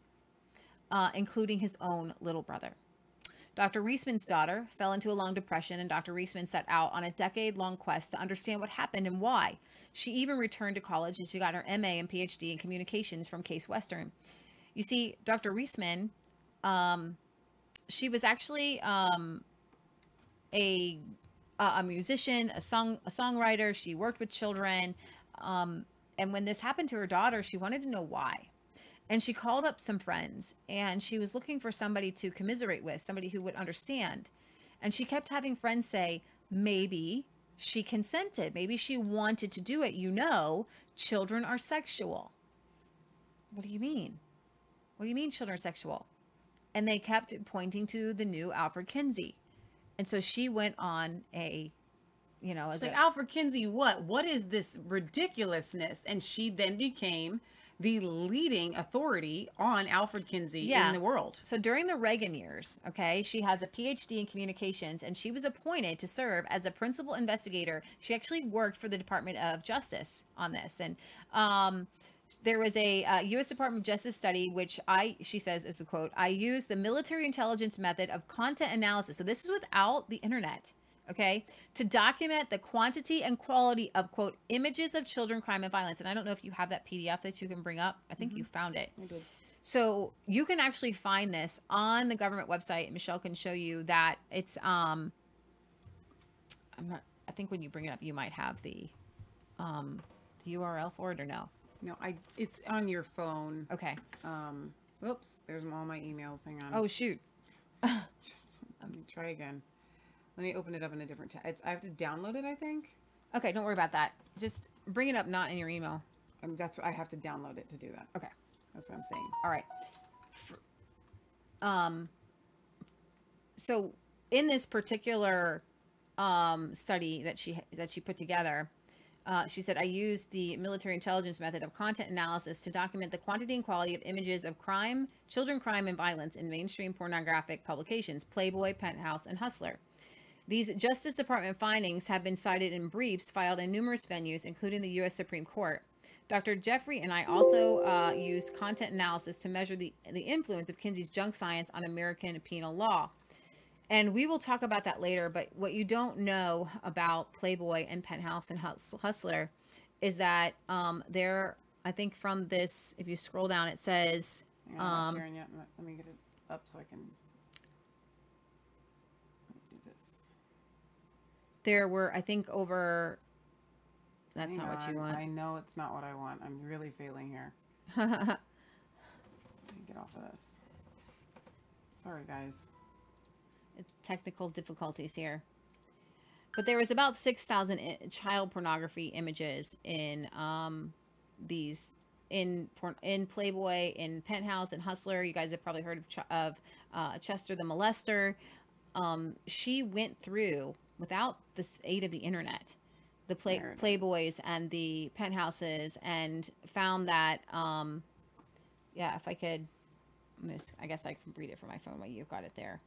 uh, including his own little brother. Dr. Reisman's daughter fell into a long depression, and Dr. Reisman set out on a decade long quest to understand what happened and why. She even returned to college and she got her MA and PhD in communications from Case Western. You see, Dr. Reisman, um, she was actually um, a a musician, a song a songwriter. She worked with children, um, and when this happened to her daughter, she wanted to know why. And she called up some friends and she was looking for somebody to commiserate with, somebody who would understand. And she kept having friends say, maybe she consented. Maybe she wanted to do it. You know, children are sexual. What do you mean? What do you mean children are sexual? And they kept pointing to the new Alfred Kinsey. And so she went on a, you know, She's like a, Alfred Kinsey, what? What is this ridiculousness? And she then became the leading authority on Alfred Kinsey Yeah. in the world. So during the Reagan years, okay, she has a PhD in communications and she was appointed to serve as a principal investigator. She actually worked for the Department of Justice on this. And um, there was a uh, U.S. Department of Justice study, which I, she says, is a quote, I use the military intelligence method of content analysis. So this is without the internet. Okay, to document the quantity and quality of quote images of children, crime, and violence. And I don't know if you have that PDF that you can bring up. I think you found it. I did. So you can actually find this on the government website. Michelle can show you that it's um I'm not I think when you bring it up you might have the um the URL for it or no. No, I. It's on your phone. Okay. Um. Whoops. There's all my emails. Hang on. Oh shoot. (laughs) Just, let me try again. Let me open it up in a different tab. It's. I have to download it. I think. Okay, don't worry about that. Just bring it up not in your email. Um, that's. what I have to download it to do that. Okay. That's what I'm saying. All right. Um so in this particular um study that she that she put together uh, she said, I used the military intelligence method of content analysis to document the quantity and quality of images of crime, children crime, and violence in mainstream pornographic publications, Playboy, Penthouse, and Hustler. These Justice Department findings have been cited in briefs filed in numerous venues, including the U.S. Supreme Court. Dr. Jeffrey and I also uh, used content analysis to measure the, the influence of Kinsey's junk science on American penal law. And we will talk about that later. But what you don't know about Playboy and Penthouse and Hustler is that um, they're, I think from this, if you scroll down, it says, I'm not Um, sharing yet. Let me get it up so I can. let me do this. There were, I think, over. That's Hang not what you want. I know it's not what I want. I'm really failing here. (laughs) Let me get off of this. Sorry, guys. technical difficulties here. But there was about 6,000 i- child pornography images in um, these in porn, in Playboy, in Penthouse, and Hustler. You guys have probably heard of, Ch- of uh, Chester the molester. Um, she went through without the aid of the internet, the play, There it is. Playboys and the Penthouses, and found that um, yeah, if I could, s- I guess I can read it from my phone while you've got it there.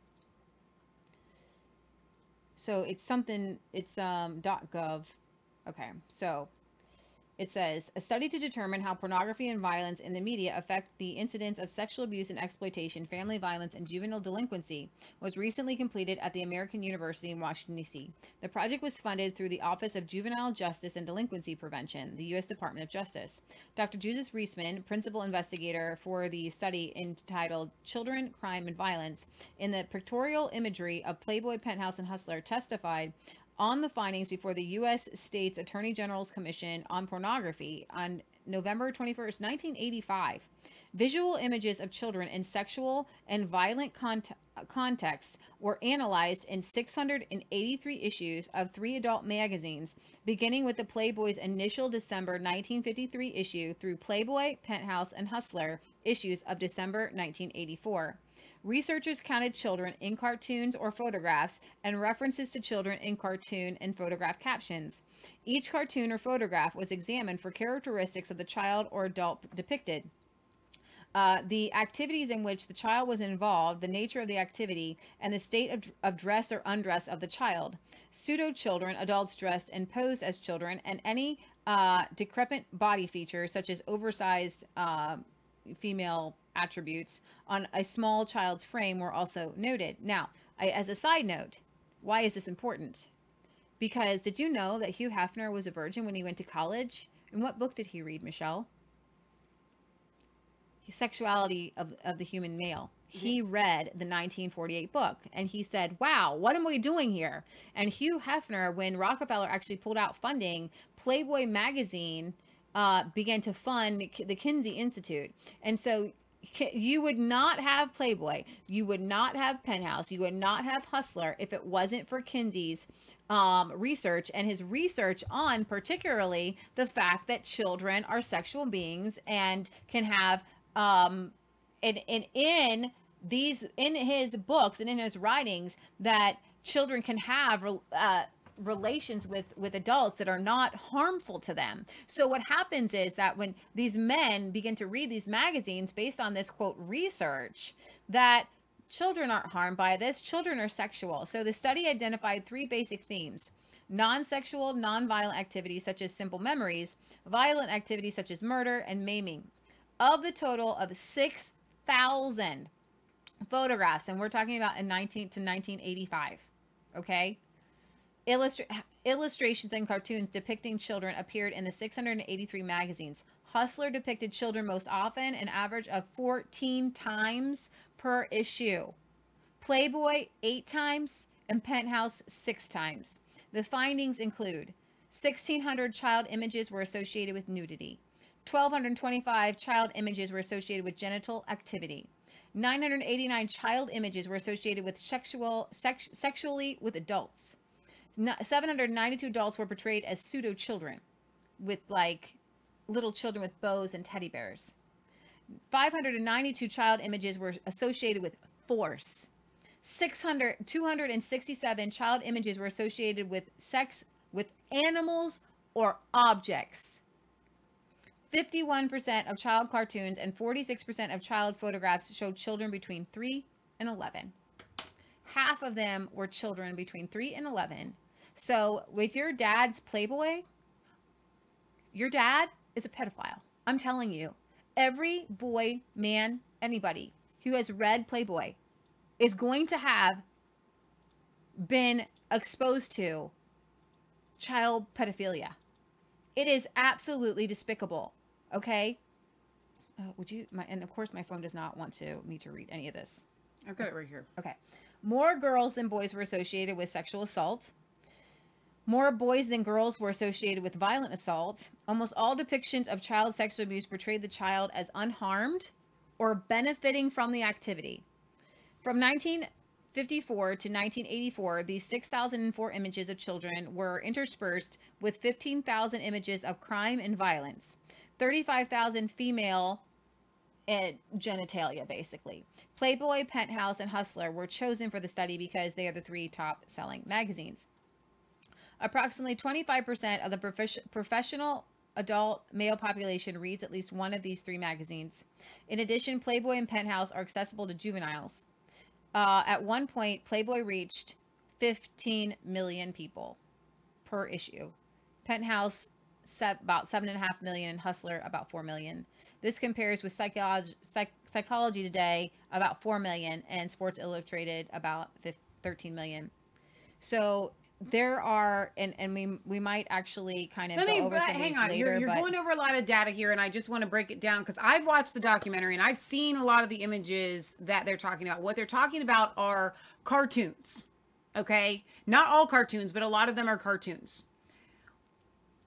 So it's something, it's um, .gov. Okay, so it says a study to determine how pornography and violence in the media affect the incidence of sexual abuse and exploitation, family violence, and juvenile delinquency was recently completed at the American University in Washington, D.C. The project was funded through the Office of Juvenile Justice and Delinquency Prevention, the U.S. Department of Justice. Dr. Judith Reisman, principal investigator for the study entitled Children, Crime, and Violence, in the pictorial imagery of Playboy, Penthouse, and Hustler, testified on the findings before the U.S. State's Attorney General's Commission on Pornography on November 21st, 1985. Visual images of children in sexual and violent cont- contexts were analyzed in 683 issues of three adult magazines, beginning with the Playboy's initial December 1953 issue through Playboy, Penthouse, and Hustler issues of December 1984. Researchers counted children in cartoons or photographs and references to children in cartoon and photograph captions. Each cartoon or photograph was examined for characteristics of the child or adult depicted. Uh, the activities in which the child was involved, the nature of the activity, and the state of, of dress or undress of the child. Pseudo children, adults dressed and posed as children, and any uh, decrepit body features such as oversized uh, female attributes on a small child's frame were also noted. Now, I, as a side note, why is this important? Because did you know that Hugh Hefner was a virgin when he went to college? And what book did he read, Michelle? Sexuality of, of the Human Male. He read the 1948 book and he said, Wow, what am we doing here? And Hugh Hefner, when Rockefeller actually pulled out funding, Playboy magazine uh, began to fund the Kinsey Institute. And so you would not have Playboy, you would not have Penthouse, you would not have Hustler if it wasn't for Kinsey's um, research and his research on particularly the fact that children are sexual beings and can have um, and, and in these in his books and in his writings that children can have uh, relations with with adults that are not harmful to them. So what happens is that when these men begin to read these magazines based on this quote research that children aren't harmed by this children are sexual. So the study identified three basic themes non-sexual non-violent activities such as simple memories violent activities such as murder and maiming. Of the total of 6000 photographs and we're talking about in 19 to 1985 okay Illustra- illustrations and cartoons depicting children appeared in the 683 magazines. Hustler depicted children most often, an average of 14 times per issue. Playboy, eight times, and Penthouse, six times. The findings include 1,600 child images were associated with nudity, 1,225 child images were associated with genital activity. 989 child images were associated with sexual sex, sexually with adults. 792 adults were portrayed as pseudo children with like little children with bows and teddy bears. 592 child images were associated with force. 600 267 child images were associated with sex with animals or objects. 51% of child cartoons and 46% of child photographs showed children between 3 and 11. Half of them were children between 3 and 11 so with your dad's Playboy, your dad is a pedophile. I'm telling you. Every boy, man, anybody who has read Playboy is going to have been exposed to child pedophilia. It is absolutely despicable. Okay. Uh, would you? My and of course my phone does not want to me to read any of this. I've got it right here. Okay. More girls than boys were associated with sexual assault. More boys than girls were associated with violent assault. Almost all depictions of child sexual abuse portrayed the child as unharmed or benefiting from the activity. From 1954 to 1984, these 6,004 images of children were interspersed with 15,000 images of crime and violence, 35,000 female eh, genitalia, basically. Playboy, Penthouse, and Hustler were chosen for the study because they are the three top selling magazines. Approximately 25% of the prof- professional adult male population reads at least one of these three magazines. In addition, Playboy and Penthouse are accessible to juveniles. Uh, at one point, Playboy reached 15 million people per issue. Penthouse set about seven and a half million, and Hustler about four million. This compares with Psychology, Psych- Psychology Today about four million, and Sports Illustrated about 15, 13 million. So there are and and we we might actually kind of Let me go over but hang on. later, you're you're but going over a lot of data here, and I just want to break it down because I've watched the documentary and I've seen a lot of the images that they're talking about. What they're talking about are cartoons. Okay, not all cartoons, but a lot of them are cartoons.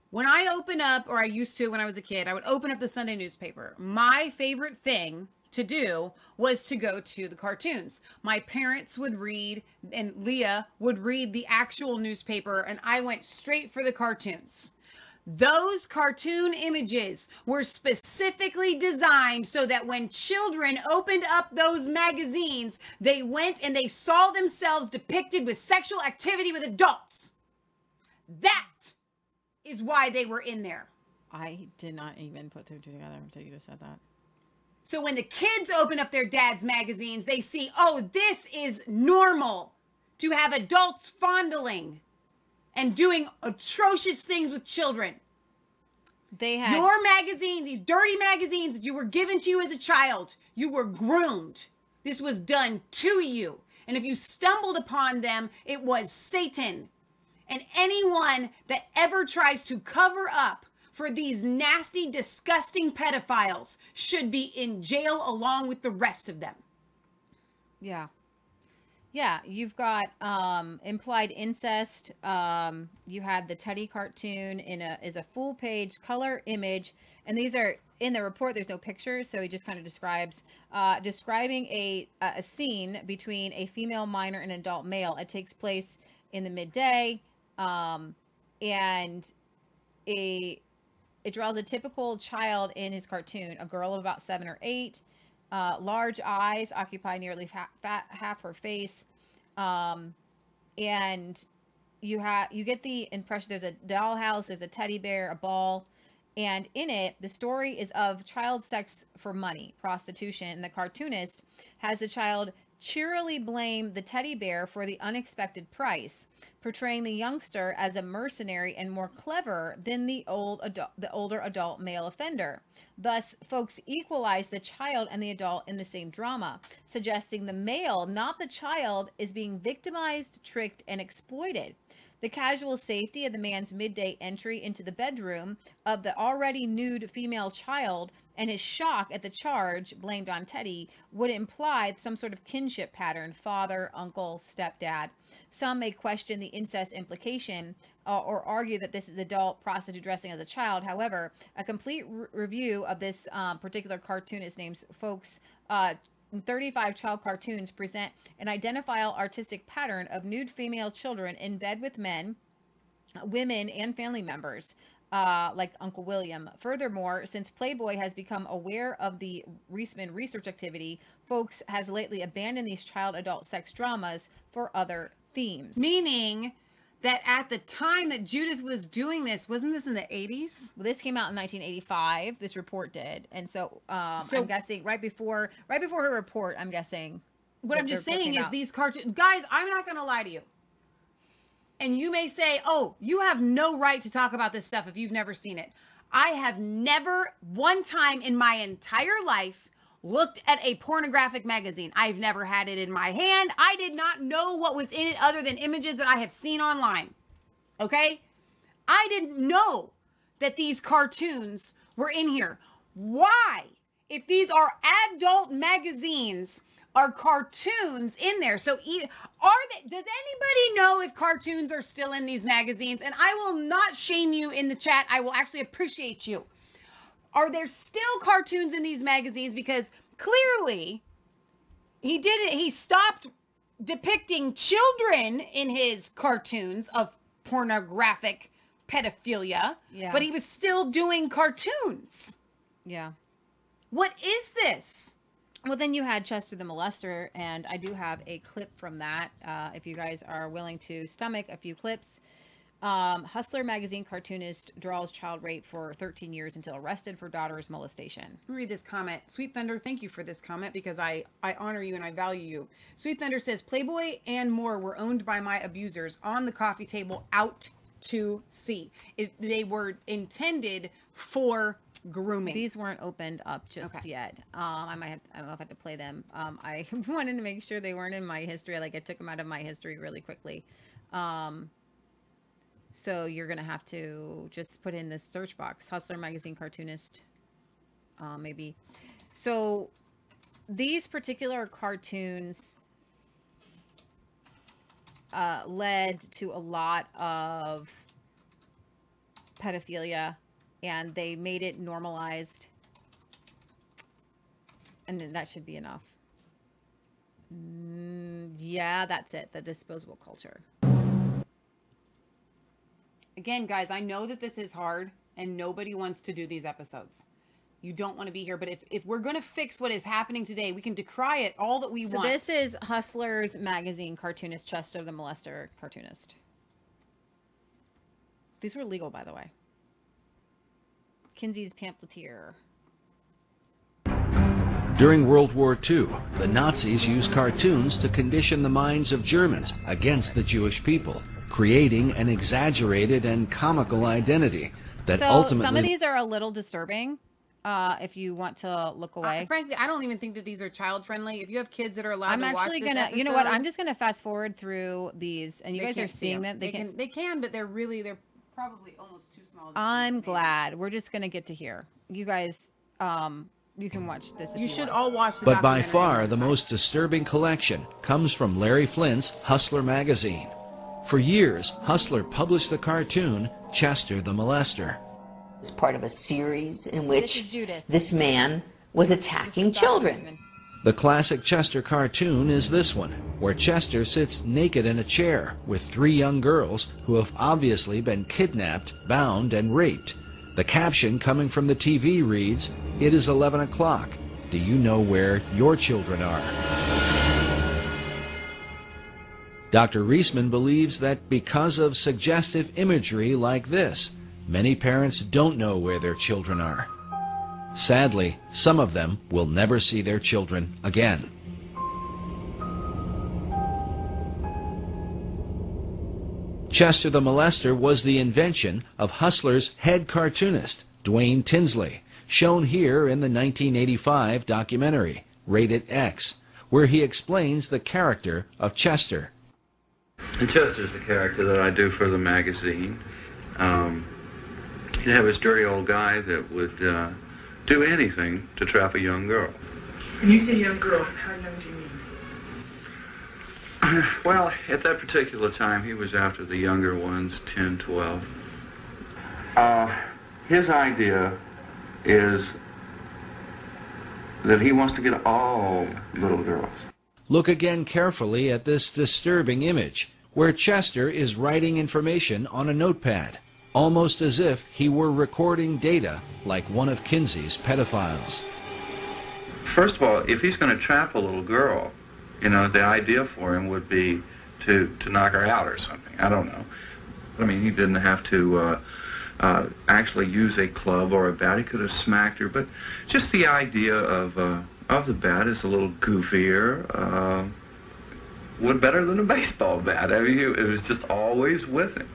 when I open up, or I used to when I was a kid, I would open up the Sunday newspaper. My favorite thing to do was to go to the cartoons. My parents would read, and Leah would read the actual newspaper, and I went straight for the cartoons. Those cartoon images were specifically designed so that when children opened up those magazines, they went and they saw themselves depicted with sexual activity with adults. That is why they were in there. I did not even put two together until you just said that. So when the kids open up their dad's magazines, they see, oh, this is normal to have adults fondling and doing atrocious things with children. They had Your magazines, these dirty magazines that you were given to you as a child, you were groomed. This was done to you. And if you stumbled upon them, it was Satan. And anyone that ever tries to cover up for these nasty, disgusting pedophiles should be in jail along with the rest of them. Yeah. Yeah, you've got um implied incest. Um you had the Teddy cartoon in a is a full page color image and these are in the report there's no pictures so he just kind of describes uh describing a a scene between a female minor and adult male. It takes place in the midday um and a it draws a typical child in his cartoon, a girl of about 7 or 8 uh, large eyes occupy nearly half her face um, and you have you get the impression there's a dollhouse there's a teddy bear a ball and in it the story is of child sex for money. Prostitution. And the cartoonist has the child cheerily blame the teddy bear for the unexpected price portraying the youngster as a mercenary and more clever than the old the older adult male offender Thus, folks equalize the child and the adult in the same drama, suggesting the male, not the child, is being victimized, tricked, and exploited. The casual safety of the man's midday entry into the bedroom of the already nude female child and his shock at the charge blamed on Teddy would imply some sort of kinship pattern father, uncle, stepdad. Some may question the incest implication uh, or argue that this is adult prostitute dressing as a child. However, a complete re- review of this um, particular cartoonist names folks. Uh, 35 child cartoons present an identifiable artistic pattern of nude female children in bed with men, women, and family members. Uh, like Uncle William. Furthermore, since Playboy has become aware of the Reisman research activity, folks has lately abandoned these child adult sex dramas for other themes. Meaning that at the time that Judith was doing this, wasn't this in the 80s? Well, this came out in 1985. This report did, and so, um, So- I'm guessing right before right before her report. I'm guessing. What I'm just saying is out. these cartoons, guys, I'm not going to lie to you. And you may say, oh, you have no right to talk about this stuff if you've never seen it. I have never, one time in my entire life, looked at a pornographic magazine. I've never had it in my hand. I did not know what was in it other than images that I have seen online. Okay? I didn't know that these cartoons were in here. Why? If these are adult magazines, are cartoons in there? So, are they? Does anybody know if cartoons are still in these magazines? And I will not shame you in the chat. I will actually appreciate you. Are there still cartoons in these magazines? Because clearly, he did it. He stopped depicting children in his cartoons of pornographic pedophilia. Yeah. But he was still doing cartoons. Yeah. What is this? Well, then you had Chester the Molester, and I do have a clip from that. Uh, if you guys are willing to stomach a few clips. Um, Hustler magazine cartoonist draws child rape for 13 years until arrested for daughter's molestation. Let me read this comment. Sweet Thunder, thank you for this comment because I, I honor you and I value you. Sweet Thunder says Playboy and more were owned by my abusers on the coffee table out to sea. It, they were intended for grooming. These weren't opened up just Okay. yet. Um, I might have, I don't know if I had to play them. Um, I (laughs) wanted to make sure they weren't in my history. Like I took them out of my history really quickly. Um, so you're gonna have to just put in this search box, Hustler magazine cartoonist, uh, maybe. So these particular cartoons uh, led to a lot of pedophilia and they made it normalized. And that should be enough. Mm, yeah, that's it. The disposable culture. Again, guys, I know that this is hard and nobody wants to do these episodes. You don't want to be here, but if, if we're going to fix what is happening today, we can decry it all that we So want. this is Hustlers magazine cartoonist Chester the Molester cartoonist. These were legal, by the way. Kinsey's pamphleteer. During World War II, the Nazis used cartoons to condition the minds of Germans against the Jewish people, creating an exaggerated and comical identity that so ultimately some of these are a little disturbing. Uh, if you want to look Uh, away, frankly, I don't even think that these are child friendly. If you have kids that are allowed I'm to watch actually gonna. You know what? I'm just gonna fast forward through these, and you guys are can't see seeing them. They, They can't. can, they can, but they're really they're probably almost too small. to I'm maybe. glad. We're just gonna get to here. You guys, um, you can watch this. If You you should want. all watch the But by far the most disturbing collection comes from Larry Flynt's Hustler magazine. For years, Hustler published the cartoon Chester the Molester. It's part of a series in which is Judith. this man was attacking children. The classic Chester cartoon is this one, where Chester sits naked in a chair with three young girls who have obviously been kidnapped, bound, and raped. The caption coming from the TV reads, It is 11 o'clock. Do you know where your children are? Dr. Reisman believes that because of suggestive imagery like this, many parents don't know where their children are. Sadly, some of them will never see their children again. Chester the Molester was the invention of Hustler's head cartoonist, Dwaine Tinsley, shown here in the 1985 documentary, Rated X, where he explains the character of Chester. And Chester's the character that I do for the magazine. Um, he'd have this dirty old guy that would uh, do anything to trap a young girl. When you say young girl, how young do you mean? (sighs) Well, at that particular time, he was after the younger ones, 10, 12. Uh, his idea is that he wants to get all little girls. Look again carefully at this disturbing image, where Chester is writing information on a notepad, almost as if he were recording data like one of Kinsey's pedophiles. First of all, if he's going to trap a little girl, you know, the idea for him would be to to knock her out or something. I don't know. I mean, he didn't have to uh, uh, actually use a club or a bat. He could have smacked her, but just the idea of uh, of the bat is a little goofier. Would better than a baseball bat. I mean, he, it was just always with him.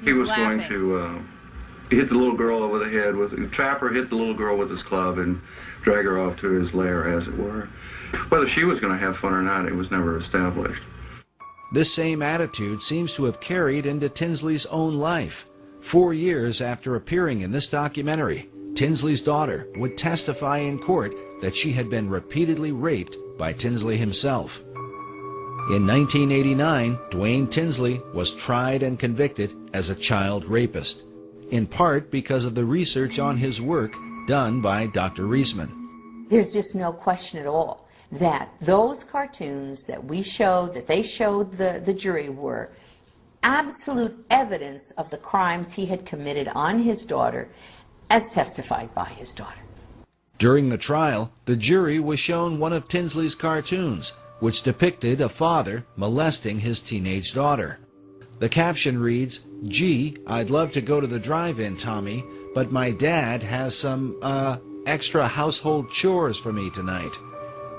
He He's was going to uh, hit the little girl over the head with a trapper hit the little girl with his club and drag her off to his lair, as it were. Whether she was going to have fun or not, it was never established. This same attitude seems to have carried into Tinsley's own life. Four years after appearing in this documentary, Tinsley's daughter would testify in court that she had been repeatedly raped by Tinsley himself. In 1989, Dwaine Tinsley was tried and convicted as a child rapist, in part because of the research on his work done by Dr. Reisman. There's just no question at all that those cartoons that we showed, that they showed the, the jury, were absolute evidence of the crimes he had committed on his daughter, as testified by his daughter. During the trial, the jury was shown one of Tinsley's cartoons, which depicted a father molesting his teenage daughter. The caption reads, Gee, I'd love to go to the drive-in, Tommy, but my dad has some, uh, extra household chores for me tonight.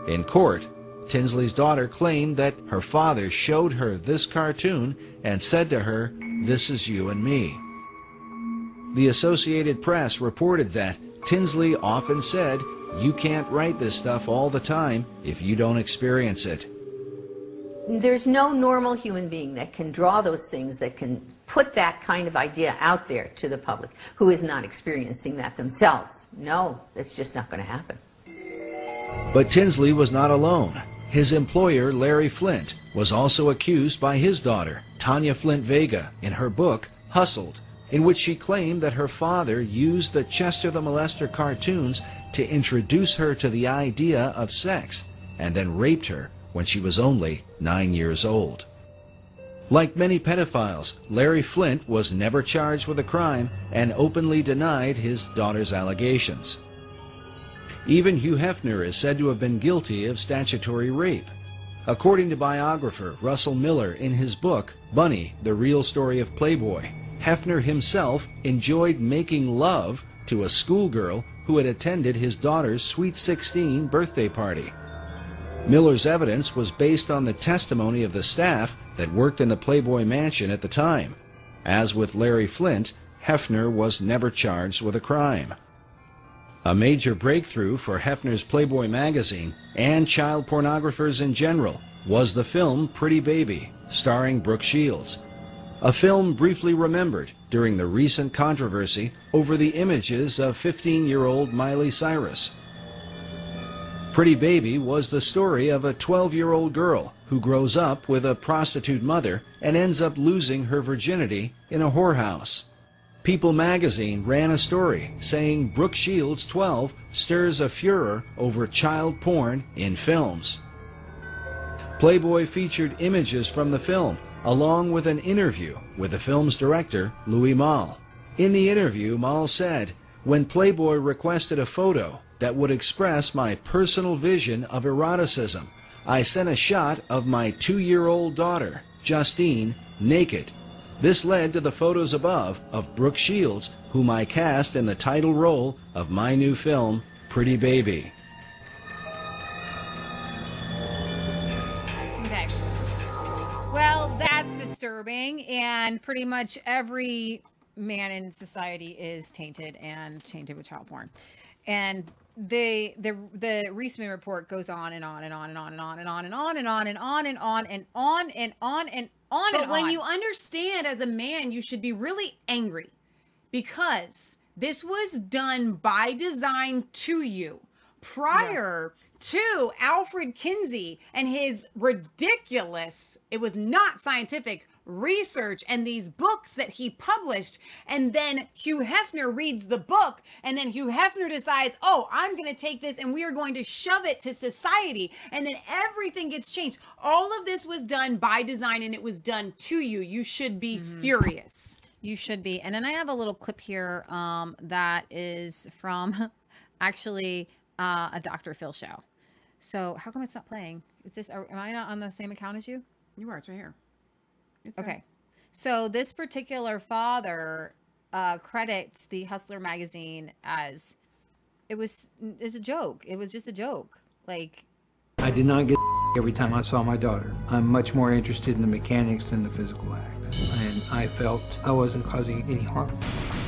In court, Tinsley's daughter claimed that her father showed her this cartoon and said to her, This is you and me. The Associated Press reported that Tinsley often said, You can't write this stuff all the time if you don't experience it. There's no normal human being that can draw those things, that can put that kind of idea out there to the public who is not experiencing that themselves. No, that's just not going to happen. But Tinsley was not alone. His employer, Larry Flynt, was also accused by his daughter, Tonya Flynt Vega, in her book, Hustled, in which she claimed that her father used the Chester the Molester cartoons to introduce her to the idea of sex and then raped her when she was only nine years old. Like many pedophiles, Larry Flynt was never charged with a crime and openly denied his daughter's allegations. Even Hugh Hefner is said to have been guilty of statutory rape. According to biographer Russell Miller in his book, Bunny, The Real Story of Playboy, Hefner himself enjoyed making love to a schoolgirl who had attended his daughter's Sweet 16 birthday party. Miller's evidence was based on the testimony of the staff that worked in the Playboy mansion at the time. As with Larry Flynt, Hefner was never charged with a crime. A major breakthrough for Hefner's Playboy magazine and child pornographers in general was the film Pretty Baby, starring Brooke Shields. A film briefly remembered during the recent controversy over the images of 15-year-old Miley Cyrus. Pretty Baby was the story of a 12-year-old girl who grows up with a prostitute mother and ends up losing her virginity in a whorehouse. People magazine ran a story saying Brooke Shields 12 stirs a furor over child porn in films. Playboy featured images from the film along with an interview with the film's director, Louis Malle. In the interview, Malle said, When Playboy requested a photo that would express my personal vision of eroticism, I sent a shot of my two year old daughter, Justine, naked. This led to the photos above of Brooke Shields, whom I cast in the title role of my new film, Pretty Baby. Disturbing, and pretty much every man in society is tainted and tainted with child porn. And the the the Reisman report goes on and on and on and on and on and on and on and on and on and on and on and on and on But when you understand as a man, you should be really angry because this was done by design to you prior to Alfred Kinsey and his ridiculous, it was not scientific research and these books that he published. And then Hugh Hefner reads the book, and then Hugh Hefner decides, oh, I'm going to take this and we are going to shove it to society. And then everything gets changed. All of this was done by design and it was done to you. You should be furious. You should be. And then I have a little clip here um, that is from (laughs) actually uh, a Dr. Phil show. So how come it's not playing? Is this? Are, am I not on the same account as you? You are, it's right here. It's Okay. So this particular father uh, credits the Hustler magazine as it was is a joke. It was just a joke. Like I did not get (laughs) every time I saw my daughter. I'm much more interested in the mechanics than the physical act. And I felt I wasn't causing any harm.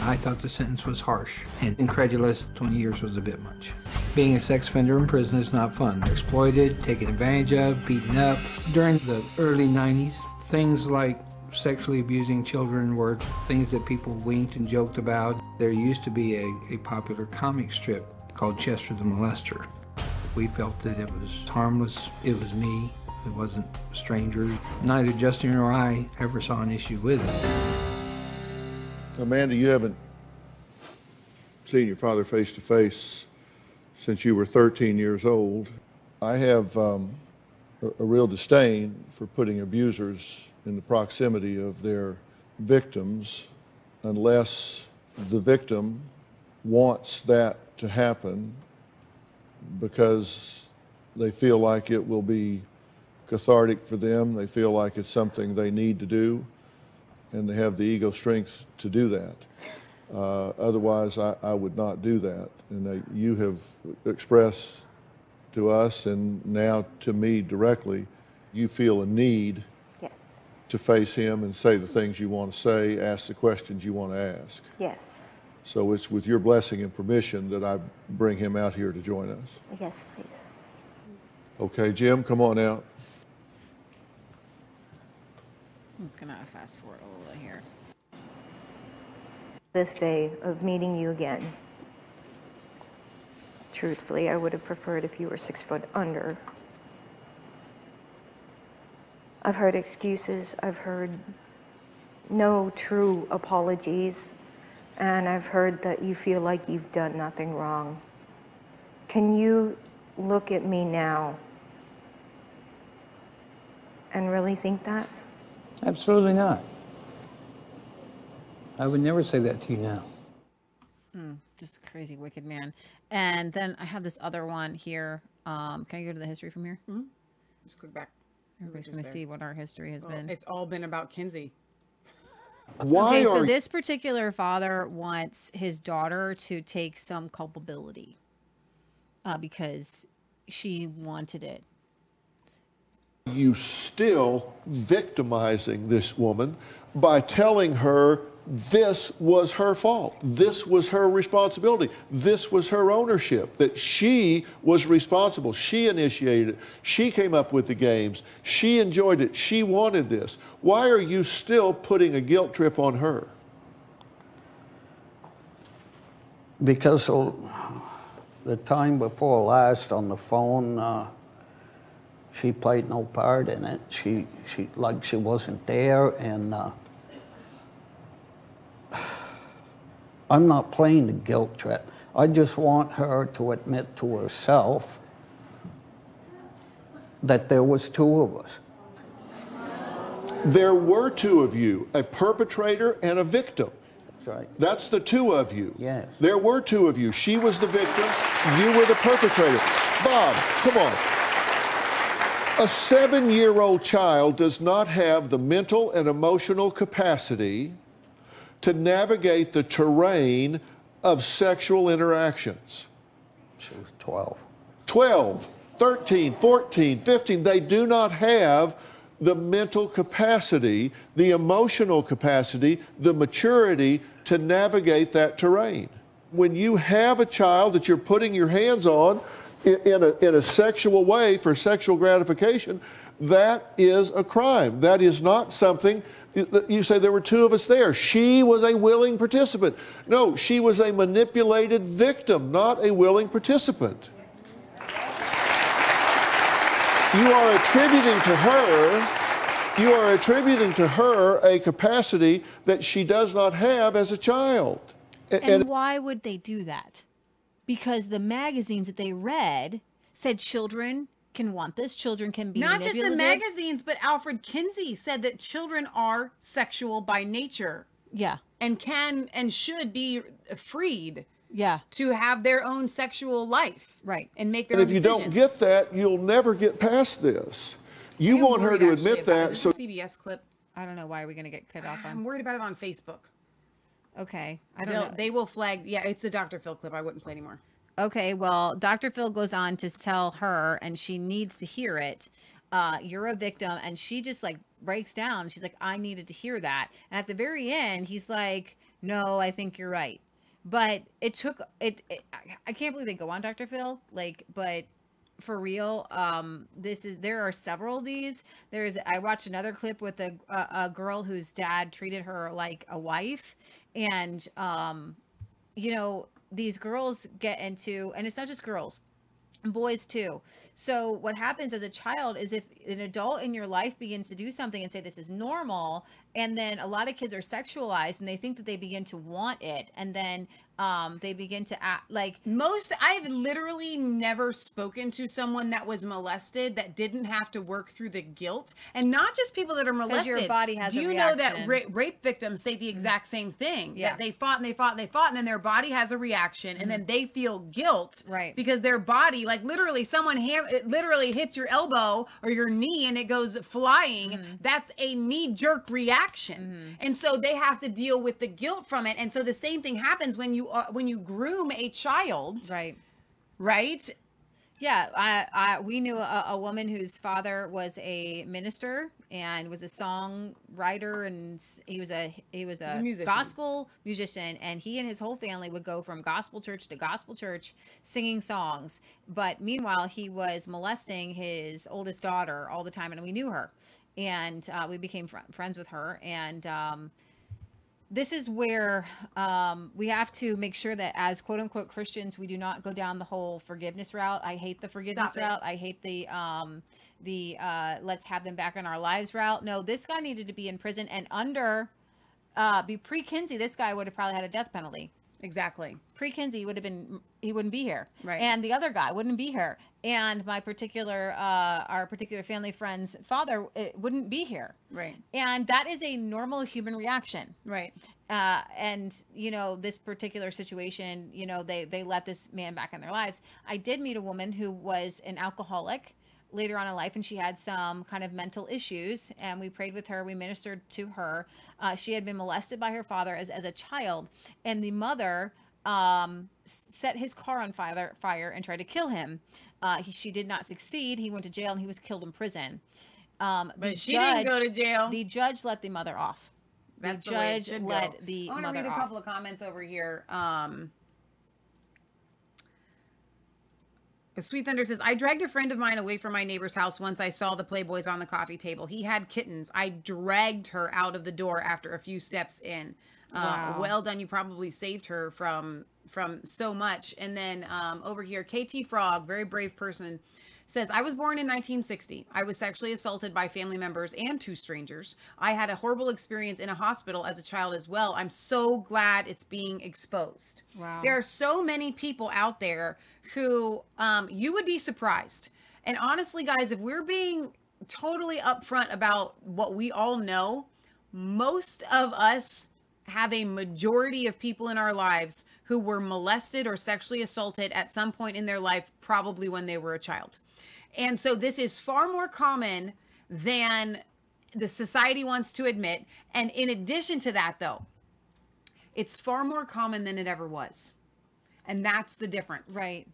I thought the sentence was harsh and incredulous. 20 years was a bit much. Being a sex offender in prison is not fun. Exploited, taken advantage of, beaten up. During the early 90s, things like sexually abusing children were things that people winked and joked about. There used to be a, a popular comic strip called Chester the Molester. We felt that it was harmless. It was me. It wasn't strangers. Neither Justin or I ever saw an issue with it. Amanda, you haven't seen your father face to face since you were 13 years old. I have um, a, real disdain for putting abusers in the proximity of their victims unless the victim wants that to happen because they feel like it will be cathartic for them. They feel like it's something they need to do, and they have the ego strength to do that. Uh, otherwise, I, I would not do that. And you have expressed to us and now to me directly, you feel a need Yes, to face him and say the things you want to say, ask the questions you want to ask. yes, So it's with your blessing and permission that I bring him out here to join us. yes, please. Okay, Jim, come on out. I'm just gonna fast forward a little bit here. This day of meeting you again. Truthfully, I would have preferred if you were six foot under. I've heard excuses, I've heard no true apologies, and I've heard that you feel like you've done nothing wrong. Can you look at me now and really think that? Absolutely not. I would never say that to you now. Hmm, just a crazy wicked man. And then I have this other one here. Um, can I go to the history from here? Mm-hmm. Just click back. Everybody's going to see what our history has Well, been. it's all been about Kinsey. Why Okay, so are this particular father wants his daughter to take some culpability uh, because she wanted it. you still victimizing this woman by telling her this was her fault. This was her responsibility. This was her ownership, that she was responsible. She initiated it. She came up with the games. She enjoyed it. She wanted this. Why are you still putting a guilt trip on her? Because the time before last on the phone, uh, she played no part in it. She, she, like she wasn't there, and uh, I'm not playing the guilt trip. I just want her to admit to herself that there was two of us. There were two of you, a perpetrator and a victim. That's right. That's the two of you. Yes. There were two of you. She was the victim, you were the perpetrator. Bob, come on. A seven year old child does not have the mental and emotional capacity to navigate the terrain of sexual interactions. She was 12. 12, 13, 14, 15, they do not have the mental capacity, the emotional capacity, the maturity to navigate that terrain. When you have a child that you're putting your hands on in, a, in a sexual way for sexual gratification, that is a crime. That is not something. You say there were two of us there. She was a willing participant. No, she was a manipulated victim, not a willing participant you are attributing to her you are attributing to her a capacity that she does not have as a child A- And, why would they do that? Because the magazines that they read said children can want this, children can be Not just the magazines, but Alfred Kinsey said that children are sexual by nature Yeah, and can and should be freed yeah, to have their own sexual life right. and make their and own if you don't get that you'll never get past this you I am want her to admit about it. that Is so CBS clip. I don't know why we're gonna get cut off I'm worried about it on Facebook. Okay, I don't They'll, know. they will flag. Yeah, it's a Dr. Phil clip. I wouldn't play anymore. Okay, well, Dr. Phil goes on to tell her, and she needs to hear it. Uh, you're a victim, and she just like breaks down. She's like, I needed to hear that. And at the very end, he's like, No, I think you're right. But it took it. it I- can't believe they go on Dr. Phil. Like, but for real, um, this is there are several of these. There's I watched another clip with a a, a girl whose dad treated her like a wife, and um, you know, these girls get into, and it's not just girls, boys too. So what happens as a child is if an adult in your life begins to do something and say this is normal, and then a lot of kids are sexualized and they think that they begin to want it, and then um, they begin to act like Most, I've literally never spoken to someone that was molested that didn't have to work through the guilt, and not just people that are molested. your body has Do you know that ra- rape victims say the mm. exact same thing? Yeah. That they fought and they fought and they fought, and then their body has a reaction, and then mm-hmm. they feel guilt, Right. Because their body, like literally, someone ham- it literally hits your elbow or your knee and it goes flying. Mm-hmm. That's a knee jerk reaction, mm-hmm. and so they have to deal with the guilt from it. And so the same thing happens when you are when you groom a child, right. right? Yeah, I, I we knew a, a woman whose father was a minister and was a songwriter, and he was a he was a, a musician. gospel musician, and he and his whole family would go from gospel church to gospel church singing songs. But meanwhile, he was molesting his oldest daughter all the time, and we knew her, and uh, we became fr- friends with her, and. Um, this is where um, we have to make sure that as quote unquote Christians, we do not go down the whole forgiveness route. I hate the forgiveness route. I hate the um, the uh, let's have them back in our lives route. No, this guy needed to be in prison and under uh, be pre Kinsey, this guy would have probably had a death penalty. Exactly. Pre Kinsey would have been he wouldn't be here, Right. And the other guy wouldn't be here, and my particular uh, our particular family friend's father it wouldn't be here, Right. And that is a normal human reaction, Right. uh, and you know this particular situation you know they they let this man back in their lives i did meet a woman who was an alcoholic later on in life and she had some kind of mental issues and we prayed with her we ministered to her uh, she had been molested by her father as, as a child and the mother um, set his car on fire, fire and tried to kill him uh, he, she did not succeed he went to jail and he was killed in prison um, the But she didn't go to jail. the judge let the mother off That's the the way it judge should let go. the I want to read a off. couple of comments over here. Um, Sweet Thunder says, I dragged a friend of mine away from my neighbor's house once I saw the Playboys on the coffee table. He had kittens. I dragged her out of the door after a few steps in. Uh, well done. You probably saved her from from so much. And then um, over here, KT Frog, very brave person, says, I was born in 1960. I was sexually assaulted by family members and two strangers. I had a horrible experience in a hospital as a child as well. I'm so glad it's being exposed. Wow. There are so many people out there who um, you would be surprised. And honestly, guys, if we're being totally upfront about what we all know, most of us have a majority of people in our lives who were molested or sexually assaulted at some point in their life, probably when they were a child. And so this is far more common than the society wants to admit. And in addition to that, though, it's far more common than it ever was. And that's the difference. right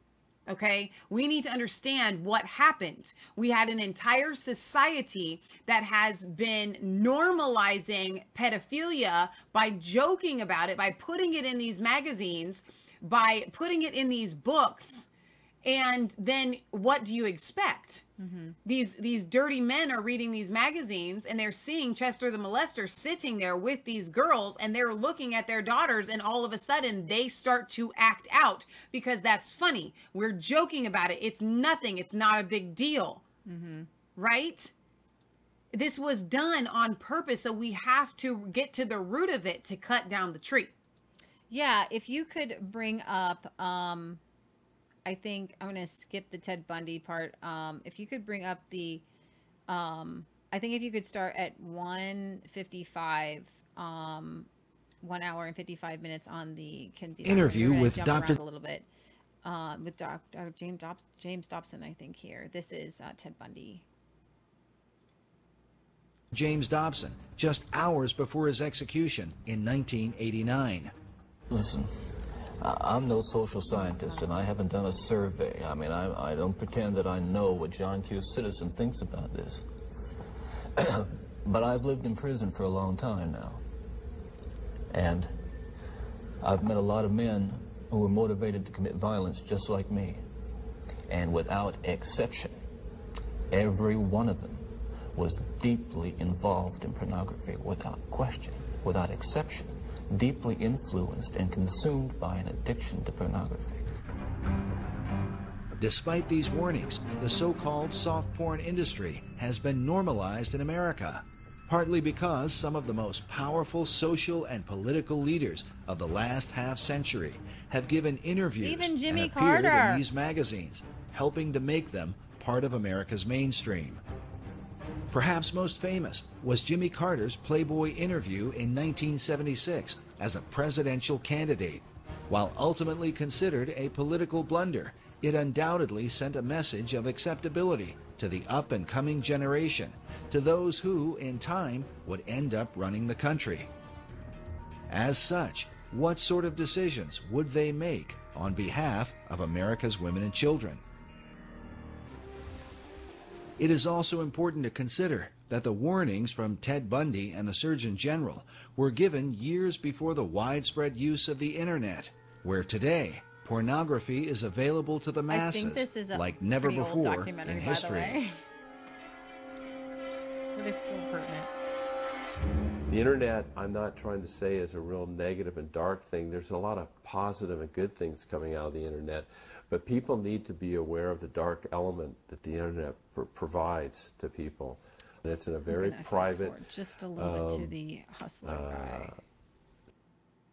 Okay. We need to understand what happened. We had an entire society that has been normalizing pedophilia by joking about it, by putting it in these magazines, by putting it in these books. And then what do you expect? These these dirty men are reading these magazines and they're seeing Chester the molester sitting there with these girls and they're looking at their daughters and all of a sudden they start to act out because that's funny. We're joking about it. It's nothing. It's not a big deal. Right? This was done on purpose so we have to get to the root of it to cut down the tree. Yeah, if you could bring up, um, I think I'm gonna skip the Ted Bundy part. Um, if you could bring up the, um, I think if you could start at 155, um, one hour and 55 minutes on the Kinsey Interview with Dr. a little bit. Um, with Dr. James Dobson, James Dobson, I think here. This is uh, Ted Bundy. James Dobson, just hours before his execution in 1989. Listen, I- I'm no social scientist, and I haven't done a survey. I mean, I, I don't pretend that I know what John Q. Citizen thinks about this. (clears throat) but I've lived in prison for a long time now. And I've met a lot of men who were motivated to commit violence just like me. And without exception, every one of them was deeply involved in pornography without question, without exception, deeply influenced and consumed by an addiction to pornography. Despite these warnings, the so called soft porn industry has been normalized in America, partly because some of the most powerful social and political leaders of the last half century have given interviews Even Jimmy and appeared Carter. in these magazines, helping to make them part of America's mainstream. Perhaps most famous was Jimmy Carter's Playboy interview in 1976 as a presidential candidate. While ultimately considered a political blunder, it undoubtedly sent a message of acceptability to the up and coming generation, to those who, in time, would end up running the country. As such, what sort of decisions would they make on behalf of America's women and children? It is also important to consider that the warnings from Ted Bundy and the Surgeon General were given years before the widespread use of the Internet, where today pornography is available to the I masses think this is a like never pretty old before documentary, in by the history. way. (laughs) but it's still pertinent. The internet, I'm not trying to say is a real negative and dark thing. There's a lot of positive and good things coming out of the internet, but people need to be aware of the dark element that the internet pr- provides to people. And it's in a very gonna private, just a little bit to um, the hustler uh, guy.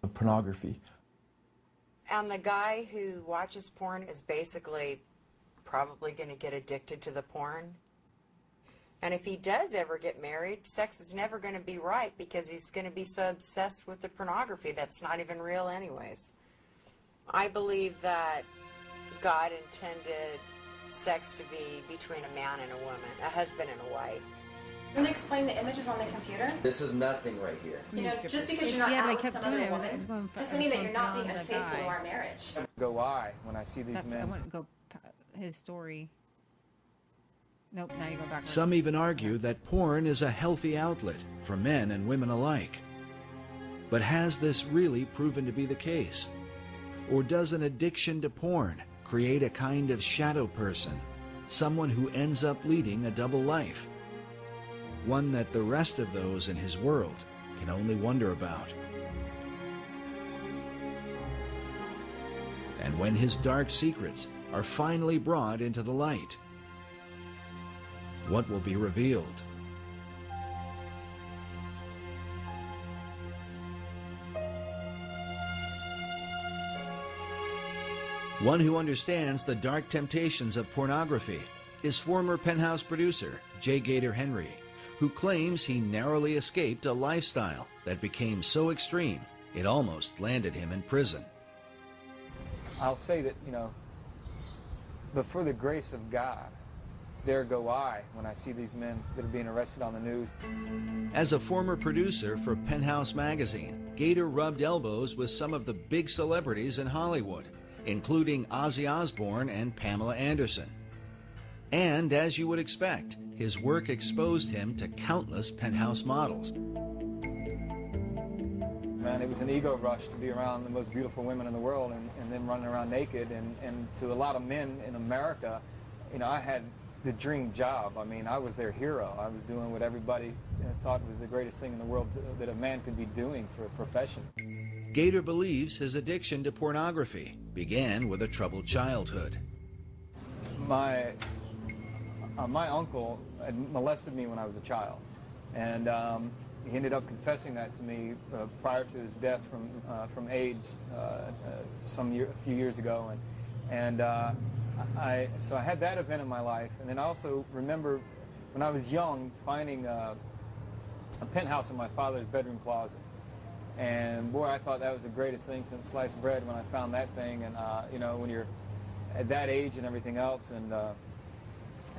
of pornography. And the guy who watches porn is basically probably going to get addicted to the porn. And if he does ever get married, sex is never going to be right because he's going to be so obsessed with the pornography that's not even real, anyways. I believe that God intended sex to be between a man and a woman, a husband and a wife. Can you explain the images on the computer? This is nothing right here. You know, just because you're not yeah, but out with kept some doing other it. I was- I woman was going doesn't mean that you're not being beyond the unfaithful to our marriage. Go I when I see these That's I men. wouldn't go p- his story. Nope. Now you go backwards. Some even argue that porn is a healthy outlet for men and women alike. But has this really proven to be the case? Or does an addiction to porn create a kind of shadow person, someone who ends up leading a double life? One that the rest of those in his world can only wonder about. And when his dark secrets are finally brought into the light, what will be revealed? One who understands the dark temptations of pornography is former Penthouse producer Jay Gator Henry, who claims he narrowly escaped a lifestyle that became so extreme it almost landed him in prison. I'll say that, you know, but for the grace of God, there go I when I see these men that are being arrested on the news. As a former producer for Penthouse magazine, Gator rubbed elbows with some of the big celebrities in Hollywood, including Ozzy Osbourne and Pamela Anderson. And as you would expect, his work exposed him to countless Penthouse models. Man, it was an ego rush to be around the most beautiful women in the world and, and then running around naked. And, and to a lot of men in America, you know, I had the dream job. I mean, I was their hero. I was doing what everybody thought was the greatest thing in the world to, that a man could be doing for a profession. Gator believes his addiction to pornography began with a troubled childhood. My uh, my uncle had molested me when I was a child, and um, he ended up confessing that to me uh, prior to his death from uh, from AIDS uh, uh, some year, a few years ago, and and uh, I so I had that event in my life, and then I also remember when I was young finding uh, a penthouse in my father's bedroom closet. And boy, I thought that was the greatest thing since sliced bread when I found that thing. And uh, you know, when you're at that age and everything else, and uh,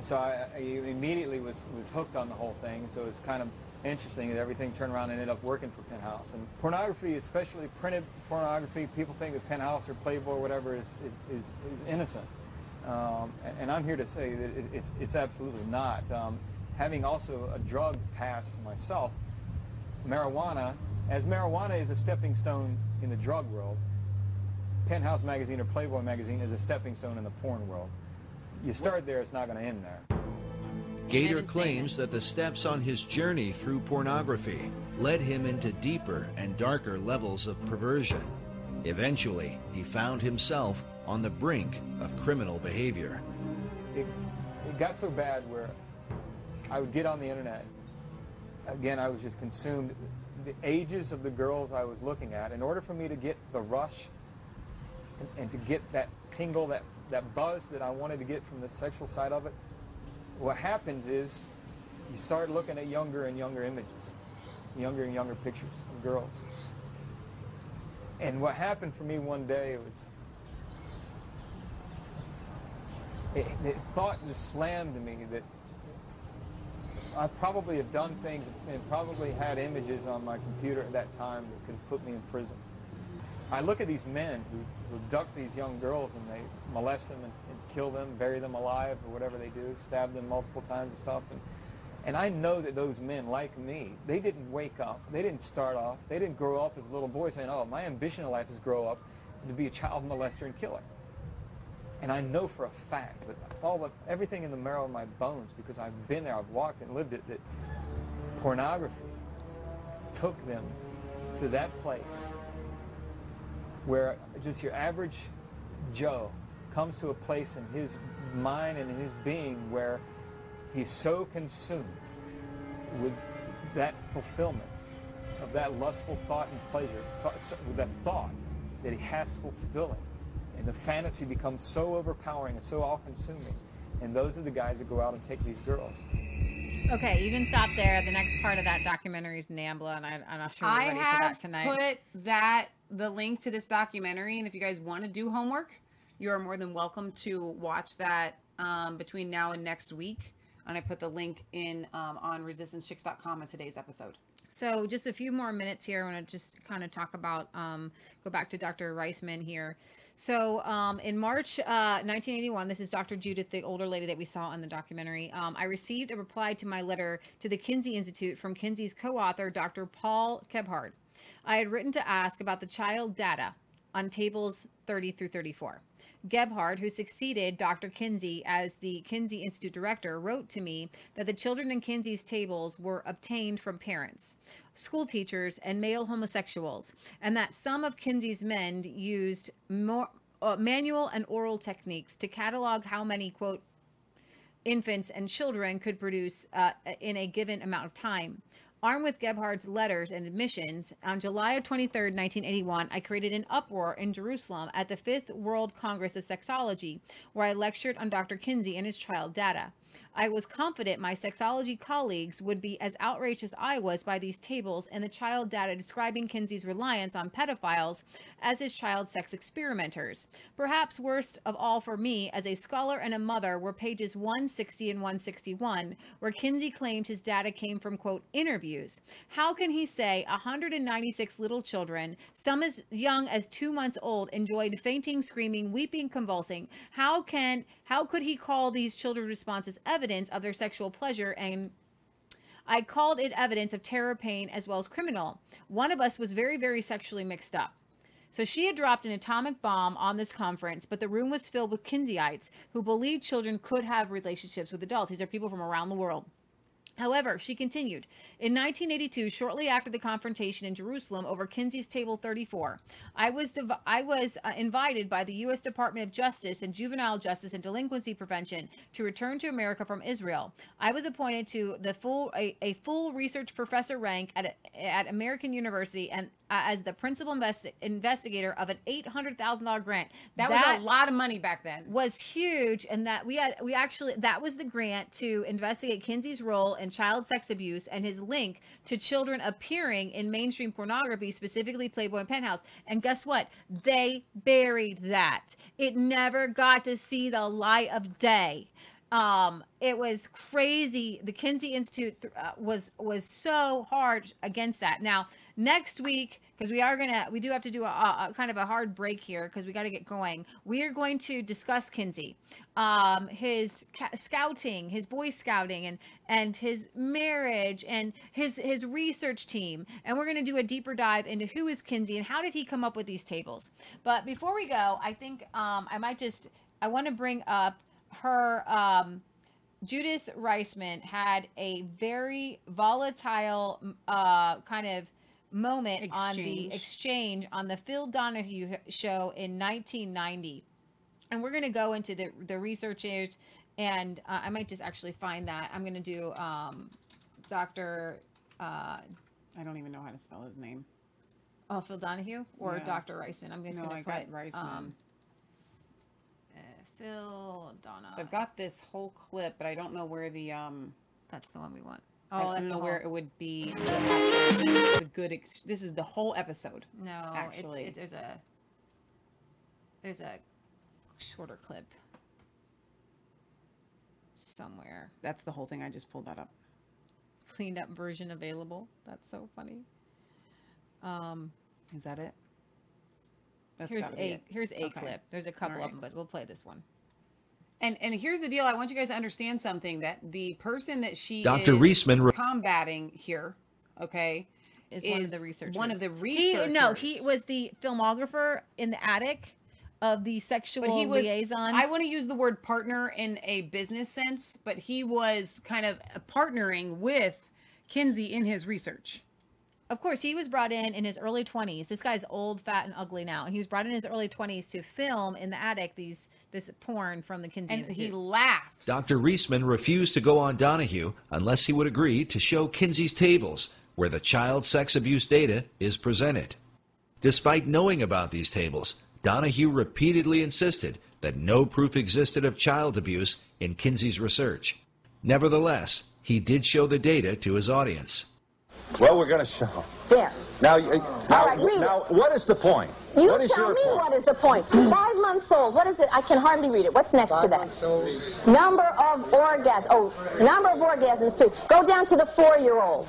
so I, I immediately was was hooked on the whole thing. So it was kind of interesting that everything turned around and ended up working for Penthouse. And pornography, especially printed pornography, people think that Penthouse or Playboy or whatever is is, is, is innocent. Um, and, and I'm here to say that it, it's, it's absolutely not. Um, having also a drug past myself, marijuana, as marijuana is a stepping stone in the drug world, Penthouse magazine or Playboy magazine is a stepping stone in the porn world. You start there, it's not going to end there. Gator claims that the steps on his journey through pornography led him into deeper and darker levels of perversion. Eventually, he found himself on the brink of criminal behavior. It, it got so bad where I would get on the internet. Again, I was just consumed. The ages of the girls I was looking at, in order for me to get the rush and, and to get that tingle, that, that buzz that I wanted to get from the sexual side of it, what happens is you start looking at younger and younger images, younger and younger pictures of girls. And what happened for me one day was it, thought just slammed me that I probably have done things and probably had images on my computer at that time that could put me in prison. I look at these men who, who abduct these young girls and they molest them and, and kill them, bury them alive or whatever they do, stab them multiple times and stuff. And, and I know that those men, like me, they didn't wake up. They didn't start off. They didn't grow up as little boys saying, oh, my ambition in life is grow up to be a child molester and killer. And I know for a fact that all the, everything in the marrow of my bones, because I've been there, I've walked and lived it, that pornography took them to that place where just your average Joe comes to a place in his mind and in his being where he's so consumed with that fulfillment of that lustful thought and pleasure, with that thought that he has to fulfill it. And the fantasy becomes so overpowering and so all-consuming. And those are the guys that go out and take these girls. Okay, you can stop there. The next part of that documentary is Nambla, and I, I'm not sure we're I ready for have that tonight. put that the link to this documentary, and if you guys want to do homework, you are more than welcome to watch that um, between now and next week. And I put the link in um, on resistancechicks.com in today's episode. So, just a few more minutes here. I want to just kind of talk about, um, go back to Dr. Reisman here. So, um, in March uh, 1981, this is Dr. Judith, the older lady that we saw in the documentary. Um, I received a reply to my letter to the Kinsey Institute from Kinsey's co author, Dr. Paul Gebhard. I had written to ask about the child data on tables 30 through 34. Gebhard, who succeeded Dr. Kinsey as the Kinsey Institute director, wrote to me that the children in Kinsey's tables were obtained from parents, school teachers, and male homosexuals, and that some of Kinsey's men used more, uh, manual and oral techniques to catalog how many, quote, infants and children could produce uh, in a given amount of time. Armed with Gebhard's letters and admissions, on July 23, 1981, I created an uproar in Jerusalem at the Fifth World Congress of Sexology, where I lectured on Dr. Kinsey and his child data. I was confident my sexology colleagues would be as outraged as I was by these tables and the child data describing Kinsey's reliance on pedophiles as his child sex experimenters. Perhaps worst of all for me, as a scholar and a mother, were pages 160 and 161, where Kinsey claimed his data came from, quote, interviews. How can he say 196 little children, some as young as two months old, enjoyed fainting, screaming, weeping, convulsing? How can how could he call these children's responses evidence of their sexual pleasure and I called it evidence of terror, pain, as well as criminal. One of us was very, very sexually mixed up. So she had dropped an atomic bomb on this conference, but the room was filled with Kinseyites who believed children could have relationships with adults. These are people from around the world. However, she continued. In 1982, shortly after the confrontation in Jerusalem over Kinsey's Table 34, I was div- I was uh, invited by the U.S. Department of Justice and Juvenile Justice and Delinquency Prevention to return to America from Israel. I was appointed to the full a, a full research professor rank at a, at American University and uh, as the principal investi- investigator of an $800,000 grant. That, was a lot of money back then. Was huge, and that we had we actually that was the grant to investigate Kinsey's role in child sex abuse and his link to children appearing in mainstream pornography, specifically Playboy and Penthouse. And guess what? They buried that. It never got to see the light of day. Um, it was crazy. The Kinsey Institute uh, was was so hard against that. Now, next week, because we are gonna, we do have to do a, a kind of a hard break here because we got to get going. We are going to discuss Kinsey, um, his ca- scouting, his boy scouting, and and his marriage, and his his research team, and we're gonna do a deeper dive into who is Kinsey and how did he come up with these tables. But before we go, I think um, I might just I want to bring up her um, Judith Reisman had a very volatile uh, kind of moment on the Exchange. exchange on the Phil Donahue show in 1990. And we're going to go into the, the researchers, and uh, I might just actually find that. I'm going to do um, Dr. Uh, I don't even know how to spell his name. oh, Phil Donahue or Yeah. Dr. Reisman. I'm just No, going to put Reisman. Um, Phil Donna. So I've got this whole clip, but I don't know where the um. That's the one we want. Oh, I don't that's know where it would be. (laughs) The, good. Ex- this is the whole episode. No, actually. it's, it's, there's a there's a shorter clip somewhere. That's the whole thing. I just pulled that up. Cleaned up version available. That's so funny. Um, Is that it? That's here's gotta be a here's a Okay. clip. There's a couple All of them, but we'll play this one. And and here's the deal. I want you guys to understand something that the person that she Dr. Reisman combating here, okay, Is, one of the researchers. One of the He, researchers. no, he was the filmographer in the attic of the sexual but he was liaisons. I want to use the word partner in a business sense, but he was kind of partnering with Kinsey in his research. Of course, he was brought in in his early 20s. This guy's old, fat, and ugly now. And he was brought in his early 20s to film in the attic these this porn from the Kinsey And he Institute. laughed. Dr. Reisman refused to go on Donahue unless he would agree to show Kinsey's tables, where the child sex abuse data is presented. Despite knowing about these tables, Donahue repeatedly insisted that no proof existed of child abuse in Kinsey's research. Nevertheless, he did show the data to his audience. Well, we're going to show. There. Now, you- now, right, now, what is the point? You what is tell your me point? what is the point. Five months old. What is it? I can hardly read it. What's next to that? Months old. Number of orgasms. Oh, number of orgasms too. Go down to the four-year-old.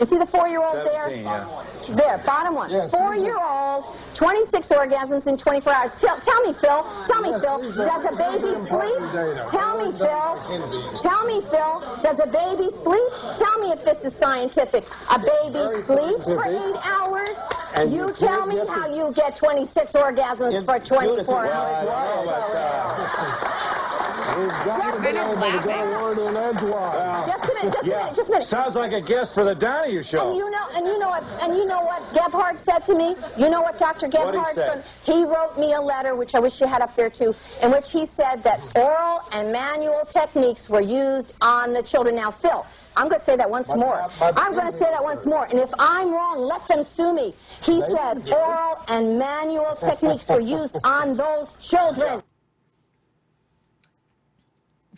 You see the four-year-old there? yeah. There, bottom one. Four-year-old, 26 orgasms in 24 hours. Tell, tell me, Phil. Tell me, Phil. Does a baby sleep? Tell me, Phil. Tell me, Phil. Does a baby sleep? Tell me if this is scientific. A baby sleeps for eight hours. And You you tell me how you get 26 orgasms for 24 hours. Know about that. We've got to be able to get a word in edgewise. Just a minute, just a minute, just a minute. Sounds like a guest for the Donahue show. And you know, and you know what, and you know what Gebhard said to me. You know what Dr. Gebhard said? He wrote me a letter, which I wish you had up there too, in which he said that oral and manual techniques were used on the children. Now, Phil, I'm going to say that once more. I'm going to say that once more. And if I'm wrong, let them sue me. He said oral and manual techniques were used on those children.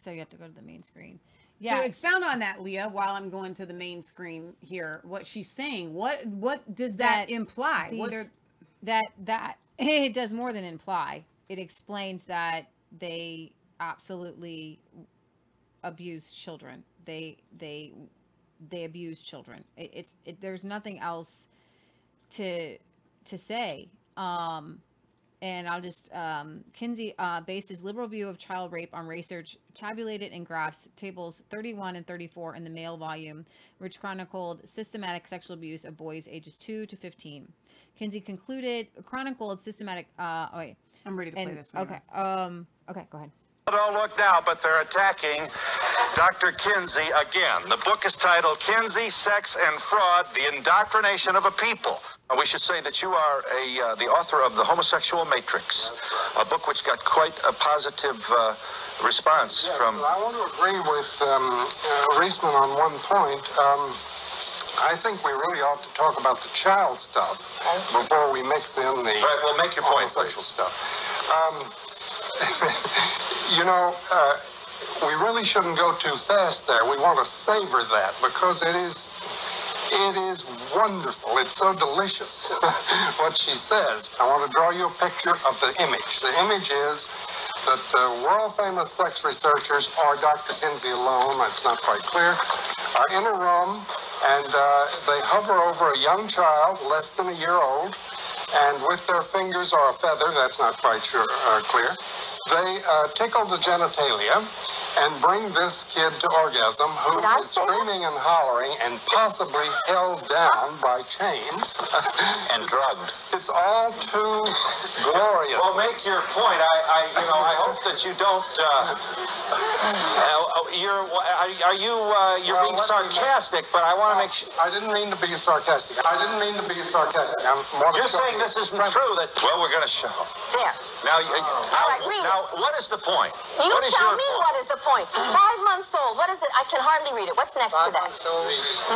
So you have to go to the main screen. Yeah. So expound on that, Leah, while I'm going to the main screen here. What she's saying. What what does that, imply? these- What are that that (laughs) it does more than imply. It explains that they absolutely abuse children. They they they abuse children. It, it's it, there's nothing else to to say. Um, and I'll just um, Kinsey uh, based his liberal view of child rape on research tabulated in graphs tables 31 and 34 in the male volume, which chronicled systematic sexual abuse of boys ages 2 to 15. Kinsey concluded chronicled systematic. Uh, oh wait, I'm ready to play this. One okay. Um. Okay. Go ahead. Don't look now, but they're attacking Dr. Kinsey again. The book is titled Kinsey, Sex, and Fraud The Indoctrination of a People. We should say that you are a, uh, the author of The Homosexual Matrix, a book which got quite a positive uh, response from. I want to agree with um, uh, Reisman on one point. Um, I think we really ought to talk about the child stuff before we mix in the. Right, well, make your point, homosexual stuff. Um, (laughs) you know, uh, we really shouldn't go too fast there. We want to savor that because it is. It is wonderful. It's so delicious (laughs) what she says. I want to draw you a picture of the image. The image is that the world famous sex researchers, or Dr. Kinsey alone, that's not quite clear, are in a room and uh, they hover over a young child, less than a year old, and with their fingers or a feather, that's not quite sure uh, clear, they uh, tickle the genitalia and bring this kid to orgasm, who is screaming and hollering and possibly held down by chains and drugged. (laughs) It's all too glorious. Well, make your point. I, I you know, I hope that you don't. Uh, uh, you're, are, are you? Uh, you're Well, being let me make- sarcastic, but I want to make sure. I didn't mean to be sarcastic. I didn't mean to be sarcastic. I'm more You're saying this isn't true. That well, we're going to show. There. Now, you- now, right, read it. now, what is the point? You what is tell me point? what is the point. Five months old. What is it? I can hardly read it. What's next to that?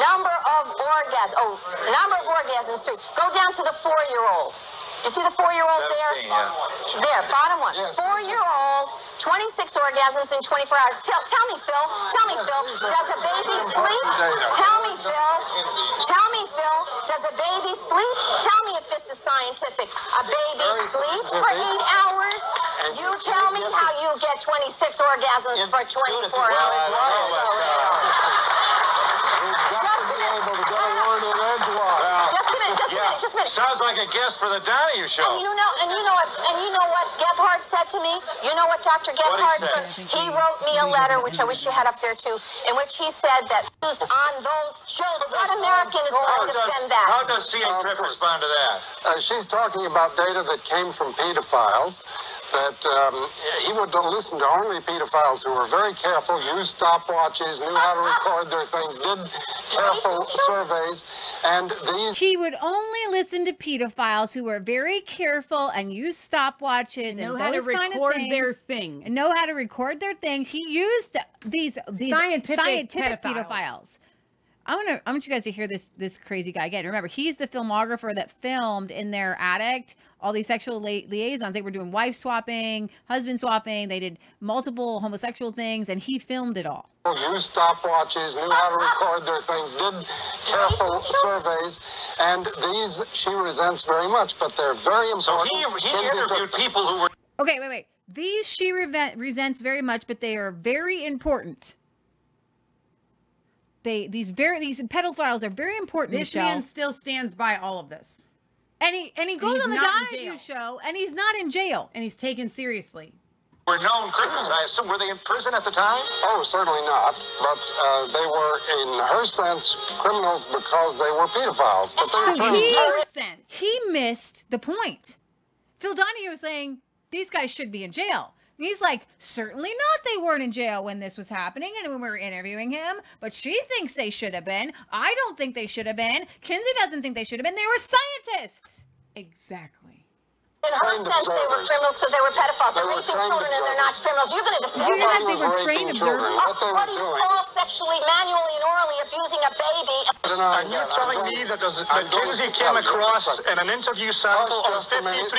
Number of orgasms. Oh, number of orgasms too. Go down to the four-year-old. You see the four-year-old there? 17, yeah. There, bottom one. Four-year-old, 26 orgasms in 24 hours. Tell, tell me, Phil. Tell me, Phil. Does a baby sleep? Tell me, Phil. Tell me, Phil. Does a baby sleep? Tell me if this is scientific. A baby sleeps for eight hours. You tell me how you get 26 orgasms for 24 hours. Just a minute, just a minute, just a minute. Sounds like a guest for the Donahue show. And you know, and you know what, and you know what Gebhard said to me. You know what Dr. Gebhard say? said? He wrote me a letter, which I wish you had up there too, in which he said that used on those children. What American is going to does, defend that? how does C.A. Tripp respond to that? Uh, she's talking about data that came from pedophiles. That um, he would listen to only pedophiles who were very careful, used stopwatches, knew how to record their things, did careful surveys, and these. He would only listen to pedophiles who were very careful and used stopwatches Know and how to those kind of record things, their thing. and know how to record their thing. He used these these Scientific scientific pedophiles. pedophiles. I want to I want you guys to hear this this crazy guy again. Remember, he's the filmographer that filmed in their attic all these sexual li- liaisons. They were doing wife swapping, husband swapping. They did multiple homosexual things, and he filmed it all. Used stopwatches, knew how to record their things, did careful surveys, and these she resents very much, but they're very important. So he, he interviewed people who were Okay, wait, wait. These she reve- resents very much, but they are very important. They these very these pedophiles are very important. This Michelle. man still stands by all of this. And he and he goes he's on the not in Donahue show, and he's not in jail, and he's taken seriously. were known criminals. I assume were they in prison at the time? Oh, certainly not. But uh, they were, in her sense, criminals because they were pedophiles. But they were So turned- he, he missed the point. Phil Donahue was saying these guys should be in jail. And he's like, certainly not. They weren't in jail when this was happening and when we were interviewing him. But she thinks they should have been. I don't think they should have been. Kinsey doesn't think they should have been. They were scientists. Exactly. In her sense, they were criminals because they were pedophiles. They're were raping trained children and they're not criminals. You're going to defend Did you hear that them. they were trained observers? What they were What do you doing. call sexually, manually, and orally abusing a baby? And you're telling me that, there's, that Kinsey came across in an interview sample of 5,300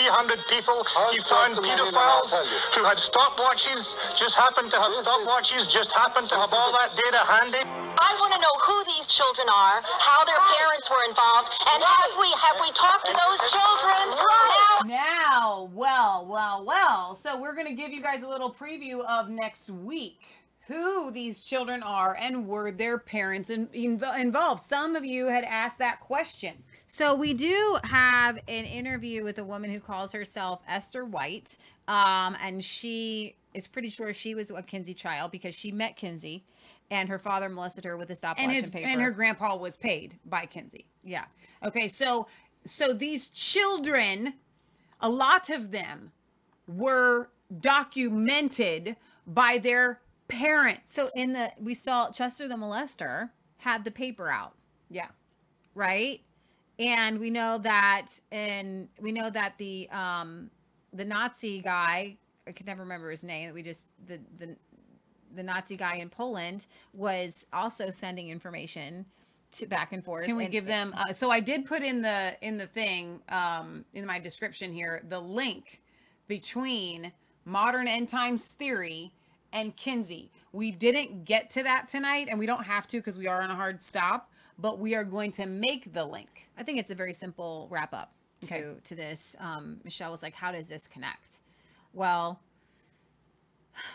people, he found pedophiles who had stopwatches, just happened to have stopwatches, just happened to have all that data handy. I want to know who these children are, how their parents were involved, and have we have we talked to those children? Now, Now, well, well, well. So we're going to give you guys a little preview of next week. Who these children are and were their parents in, inv- involved? Some of you had asked that question. So we do have an interview with a woman who calls herself Esther White, um, and she is pretty sure she was a Kinsey child because she met Kinsey, and her father molested her with a stopwatch And and, paper. and her grandpa was paid by Kinsey. yeah. Okay, so so these children, a lot of them were documented by their parents. So in the we saw Chester the molester had the paper out. Yeah. Right? And we know that and we know that the um the Nazi guy, I can never remember his name, we just the the the Nazi guy in Poland was also sending information to back and forth. Can we and- give them? Uh, so I did put in the in the thing um, in my description here the link between modern end times theory and Kinsey. We didn't get to that tonight, and we don't have to because we are on a hard stop. But we are going to make the link. I think it's a very simple wrap up to Okay. to this. Um, Michelle was like, "How does this connect?" Well,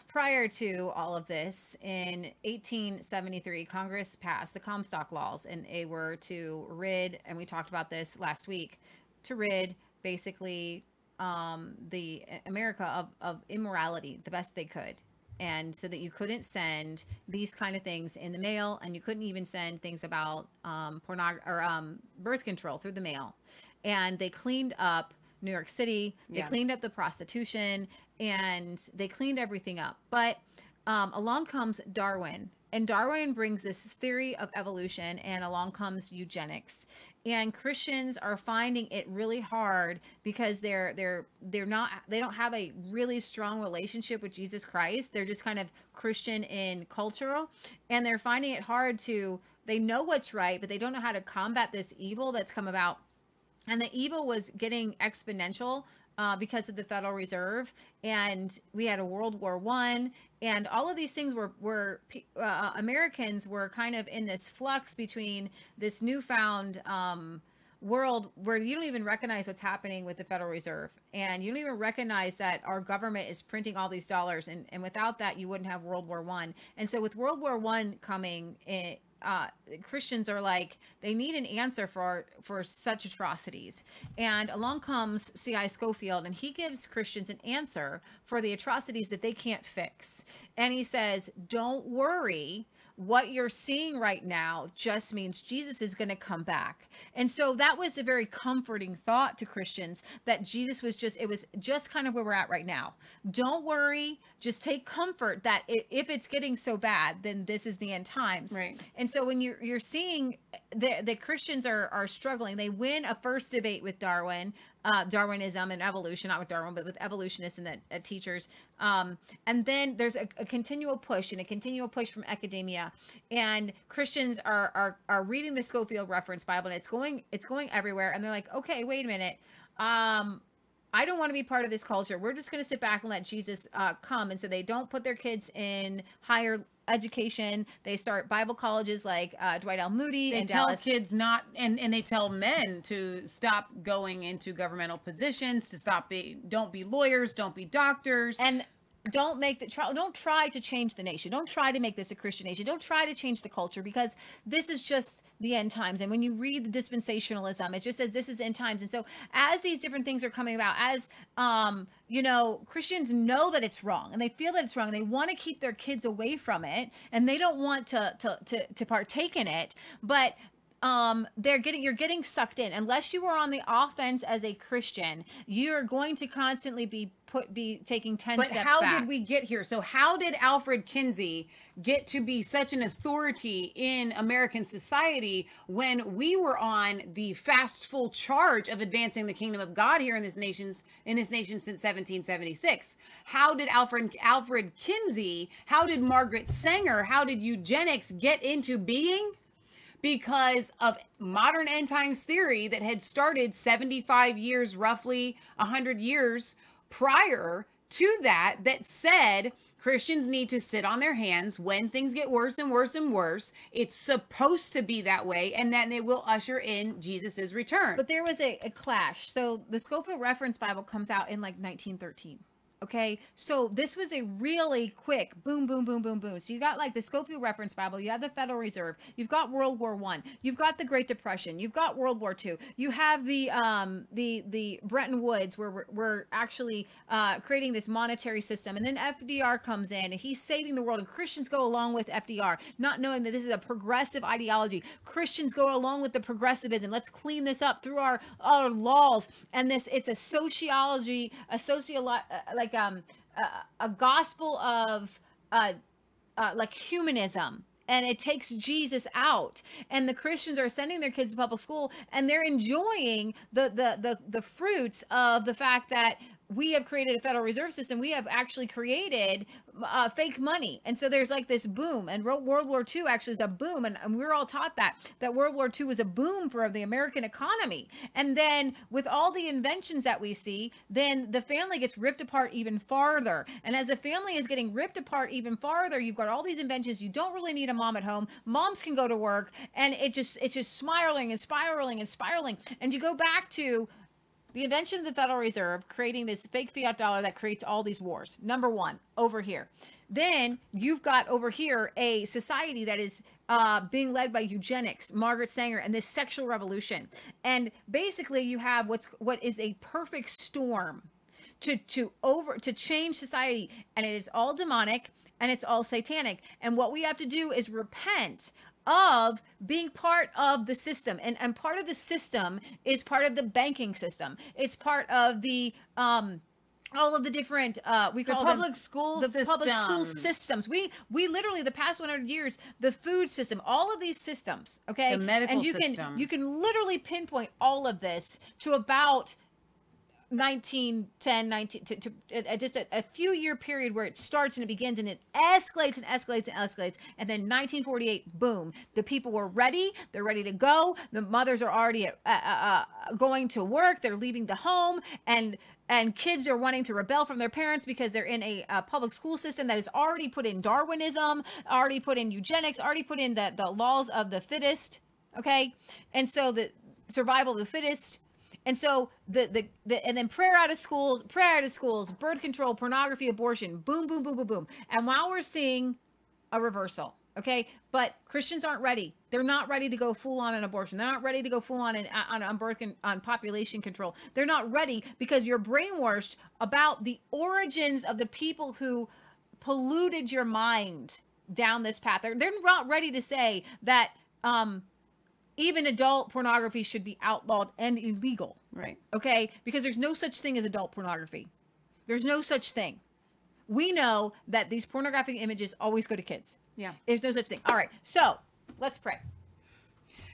prior to all of this, in 1873, Congress passed the Comstock laws, and they were to rid. And we talked about this last week to rid basically um, the America of, of immorality the best they could. And so that you couldn't send these kind of things in the mail, and you couldn't even send things about um, pornog- or um, birth control through the mail. And they cleaned up New York City. They Yeah. cleaned up the prostitution, and they cleaned everything up. But um, along comes Darwin, and Darwin brings this theory of evolution, and along comes eugenics. And Christians are finding it really hard because they're they're they're not they don't have a really strong relationship with Jesus Christ. They're just kind of Christian in cultural, and they're finding it hard to they know what's right, but they don't know how to combat this evil that's come about and the evil was getting exponential uh, because of the Federal Reserve, and we had a World War One, and all of these things were were uh, Americans were kind of in this flux between this newfound um, world where you don't even recognize what's happening with the Federal Reserve, and you don't even recognize that our government is printing all these dollars, and and without that, you wouldn't have World War One, and so with World War One coming. In, uh, Christians are like they need an answer for for such atrocities, and along comes C.I. Scofield, and he gives Christians an answer for the atrocities that they can't fix. And he says, "Don't worry." What you're seeing right now just means Jesus is going to come back. And so that was a very comforting thought to Christians that Jesus was just, it was just kind of where we're at right now. Don't worry. Just take comfort that if it's getting so bad, then this is the end times. Right. And so when you're you're seeing the the Christians are are struggling, they win a first debate with Darwin. Uh, Darwinism and evolution, not with Darwin, but with evolutionists and the uh, teachers. Um, and then there's a, a continual push and a continual push from academia, and Christians are are are reading the Scofield Reference Bible, and it's going it's going everywhere, and they're like, okay, wait a minute. Um, I don't want to be part of this culture. We're just going to sit back and let Jesus uh, come. And so they don't put their kids in higher education. They start Bible colleges like uh, Dwight L. Moody They and tell Dallas. kids not, and, and they tell men to stop going into governmental positions, to stop be, don't be lawyers, don't be doctors, and don't make the try don't try to change the nation. Don't try to make this a christian nation. Don't try to change the culture because this is just the end times. And when you read the dispensationalism it just says this is end times. And so as these different things are coming about as um you know christians know that it's wrong and they feel that it's wrong they want to keep their kids away from it and they don't want to to to, to partake in it but um they're getting you're getting sucked in unless you are on the offense as a christian you're going to constantly be put be taking 10 but steps how back. did we get here? So how did Alfred Kinsey get to be such an authority in American society when we were on the fast full charge of advancing the kingdom of God here in this nation's in this nation since 1776? How did Alfred Alfred Kinsey, how did Margaret Sanger, how did eugenics get into being? Because of modern end times theory that had started 75 years, roughly 100 years prior to that, that said Christians need to sit on their hands when things get worse and worse and worse. It's supposed to be that way, and then they will usher in Jesus's return. But there was a, a clash. So the Scofield Reference Bible comes out in like 1913. Okay, so this was a really quick boom, boom, boom, boom, boom. So you got like the Scofield Reference Bible, you have the Federal Reserve, you've got World War One, you've got the Great Depression, you've got World War Two, you have the um the the Bretton Woods where we're, we're actually uh, creating this monetary system, and then FDR comes in and he's saving the world, and Christians go along with FDR, not knowing that this is a progressive ideology. Christians go along with the progressivism. Let's clean this up through our our laws, and this it's a sociology, a sociolo- uh, like um a, a gospel of uh, uh like humanism and it takes Jesus out. And the Christians are sending their kids to public school and they're enjoying the the the, the fruits of the fact that we have created a Federal Reserve System. We have actually created uh, fake money, and so there's like this boom. And World War II actually is a boom, and, and we are all taught that that World War II was a boom for the American economy. And then with all the inventions that we see, then the family gets ripped apart even farther. And as a family is getting ripped apart even farther, you've got all these inventions. You don't really need a mom at home. Moms can go to work, and it just it's just spiraling and spiraling and spiraling. And you go back to the invention of the Federal Reserve, creating this fake fiat dollar that creates all these wars. Number one, over here. Then you've got over here a society that is uh, being led by eugenics, Margaret Sanger, and this sexual revolution. And basically, you have what's what is a perfect storm to to over to change society, and it is all demonic and it's all satanic. And what we have to do is repent of being part of the system. And and part of the system is part of the banking system. It's part of the um all of the different uh we The call them- public school the public school systems. we we literally the past 100 years the food system all of these systems okay? The medical and you system. can you can literally pinpoint all of this to about 1910 19 to, to uh, just a, a few year period where it starts and it begins and it escalates and escalates and escalates. And then 1948 boom the people were ready they're ready to go the mothers are already uh, uh, uh, going to work they're leaving the home and and kids are wanting to rebel from their parents because they're in a, uh public school system that has already put in darwinism already put in eugenics already put in the, the laws of the fittest okay? And so the survival of the fittest and so the, the the and then prayer out of schools, prayer out of schools, birth control, pornography, abortion, boom, boom, boom, boom, boom. And while we're seeing a reversal, okay, but Christians aren't ready. They're not ready to go full on an abortion. They're not ready to go full on an, on, on birth con, on population control. They're not ready because you're brainwashed about the origins of the people who polluted your mind down this path. They're, they're not ready to say that um, even adult pornography should be outlawed and illegal. Right. Okay? Because there's no such thing as adult pornography. There's no such thing. We know that these pornographic images always go to kids. Yeah. There's no such thing. All right. So let's pray.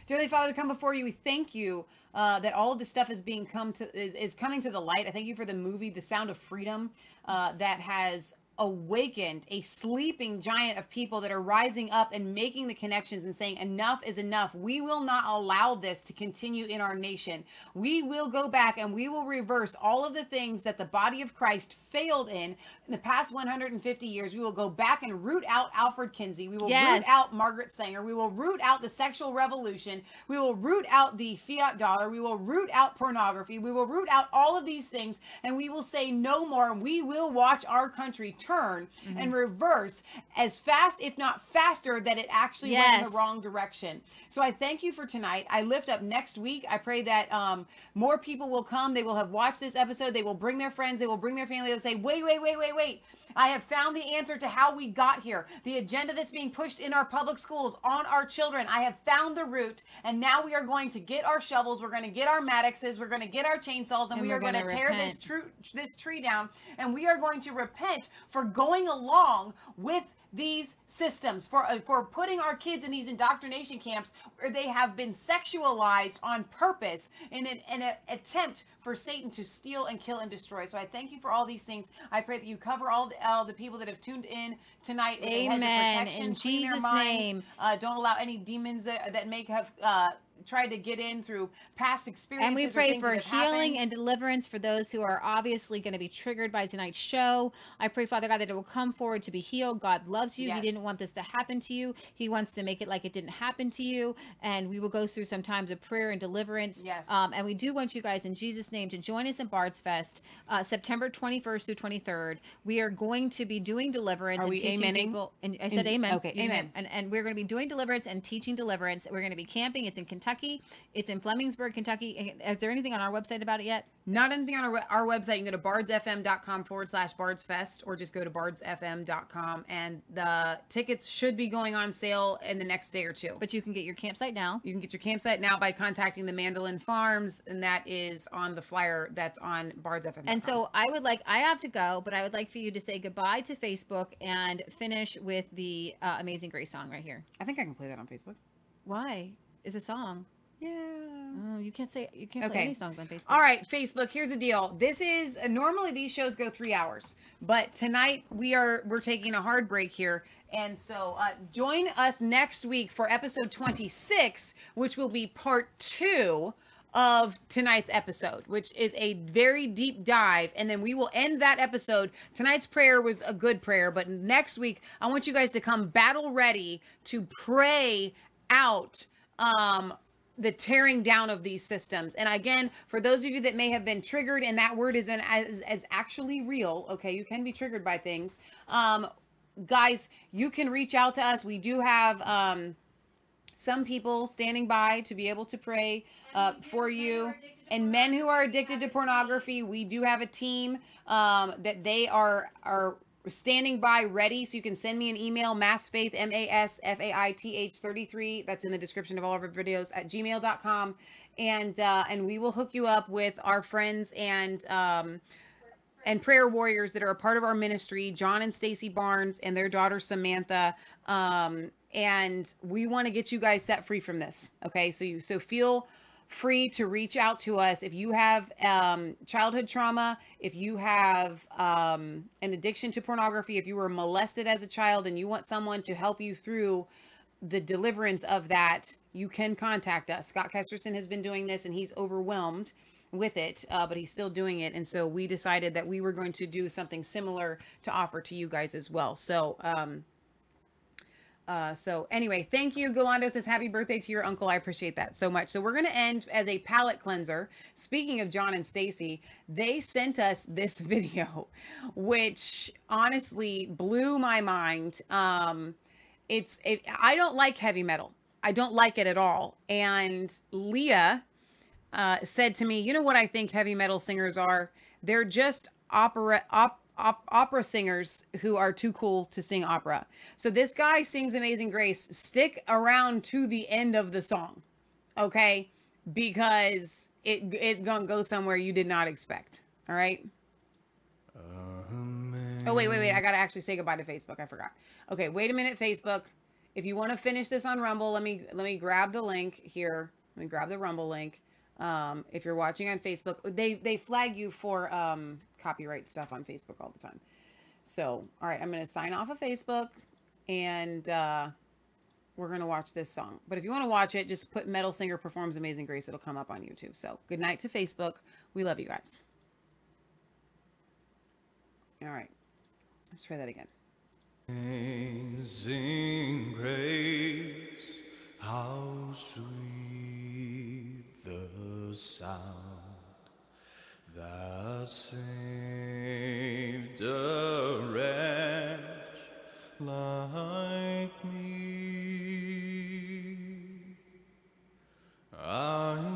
Dearly Father, we come before you. We thank you uh, that all of this stuff is being come to is, is coming to the light. I thank you for the movie, The Sound of Freedom, uh, that has awakened a sleeping giant of people that are rising up and making the connections and saying enough is enough. We will not allow this to continue in our nation. We will go back and we will reverse all of the things that the body of Christ failed in in the past 150 years. We will go back and root out Alfred Kinsey. We will Yes. root out Margaret Sanger. We will root out the sexual revolution. We will root out the fiat dollar. We will root out pornography. We will root out all of these things and we will say no more. And we will watch our country turn Mhm. and reverse as fast, if not faster, that it actually went in the wrong direction. So I thank you for tonight. I lift up next week. I pray that um, more people will come. They will have watched this episode. They will bring their friends. They will bring their family. They'll say, wait, wait, wait, wait, wait. I have found the answer to how we got here. The agenda that's being pushed in our public schools on our children. I have found the root, and now we are going to get our shovels. We're going to get our Maddoxes. We're going to get our chainsaws, and, And we we're going to tear this this tree down, and we are going to repent for going along with these systems for uh, for putting our kids in these indoctrination camps where they have been sexualized on purpose in an, in an attempt for Satan to steal and kill and destroy. So I thank you for all these things. I pray that you cover all the, all the people that have tuned in tonight with a hedge of Amen. protection, In Jesus' minds. name. Uh, don't allow any demons that that may have uh, tried to get in through past experiences. And we pray for healing happened. and deliverance for those who are obviously going to be triggered by tonight's show. I pray, Father God, that it will come forward to be healed. God loves you. Yes. He didn't want this to happen to you. He wants to make it like it didn't happen to you. And we will go through some times of prayer and deliverance. Yes. Um, and we do want you guys, in Jesus' name, to join us in Bard's Fest, uh, September 21st through 23rd. We are going to be doing deliverance Are and we teaching amening? people. And I In- said amen. okay, You amen. and, and we're going to be doing deliverance and teaching deliverance. We're going to be camping. It's in Kentucky. It's in Flemingsburg, Kentucky. Is there anything on our website about it yet? Not anything on our, our website. You can go to bardsfm.com forward slash bardsfest or just go to bardsfm.com. And the tickets should be going on sale in the next day or two. But you can get your campsite now. You can get your campsite now by contacting the Mandolin Farms, and that is on the flyer that's on bardsfm. And so I would like, I have to go, but I would like for you to say goodbye to Facebook and finish with the uh, Amazing Grace song right here. I think I can play that on Facebook. Why? It's a song. Yeah. Oh, you can't say, you can't play Okay. any songs on Facebook. All right, Facebook. Here's the deal. This is uh, normally these shows go three hours, but tonight we are we're taking a hard break here, and so uh, join us next week for episode 26, which will be part two of tonight's episode, which is a very deep dive, and then we will end that episode. Tonight's prayer was a good prayer, but next week I want you guys to come battle ready to pray out um the tearing down of these systems. And again, for those of you that may have been triggered and that word is an, as, as actually real, okay, you can be triggered by things. Um, guys, you can reach out to us. We do have um, some people standing by to be able to pray uh, for you. And men who are addicted to pornography, we do have a team um, that they are are standing by ready. So you can send me an email, masfaith, M A S F A I T H 33. That's in the description of all of our videos at gmail.com. And uh, and we will hook you up with our friends and um, and prayer warriors that are a part of our ministry, John and Stacy Barnes and their daughter Samantha. Um, and we want to get you guys set free from this. Okay, so you so feel free to reach out to us if you have um, childhood trauma, if you have um, an addiction to pornography, if you were molested as a child and you want someone to help you through the deliverance of that, you can contact us. Scott Kesterson has been doing this and he's overwhelmed with it, uh, but he's still doing it. And so we decided that we were going to do something similar to offer to you guys as well. So, um, uh, so anyway, thank you. Galando says happy birthday to your uncle. I appreciate that so much. So we're going to end as a palate cleanser. Speaking of John and Stacy, they sent us this (laughs) video, which honestly blew my mind. Um, it's, it, I don't like heavy metal. I don't like it at all. And Leah, uh, said to me, "You know what I think heavy metal singers are? They're just opera op, op, opera singers who are too cool to sing opera." So this guy sings "Amazing Grace." Stick around to the end of the song, okay? Because it it gonna go somewhere you did not expect. All right. Oh wait, wait, wait! I gotta actually say goodbye to Facebook. I forgot. Okay, wait a minute, Facebook. If you want to finish this on Rumble, let me let me grab the link here. Let me grab the Rumble link. Um, if you're watching on Facebook, they they flag you for um, copyright stuff on Facebook all the time. So, all right, I'm going to sign off of Facebook and uh, we're going to watch this song. But if you want to watch it, just put Metal Singer Performs Amazing Grace. It'll come up on YouTube. So, good night to Facebook. We love you guys. All right, let's try that again. Amazing grace, how sweet the sound that saved a wretch like me. I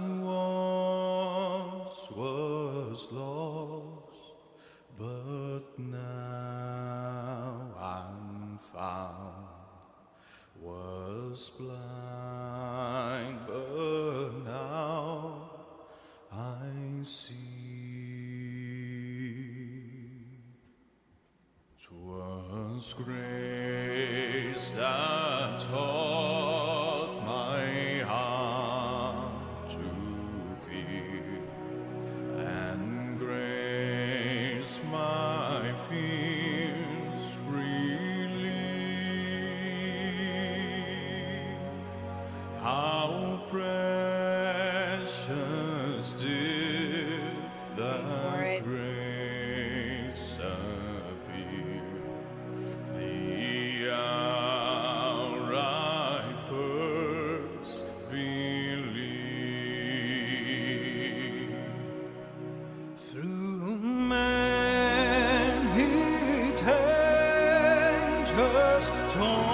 Through many dangers, storms,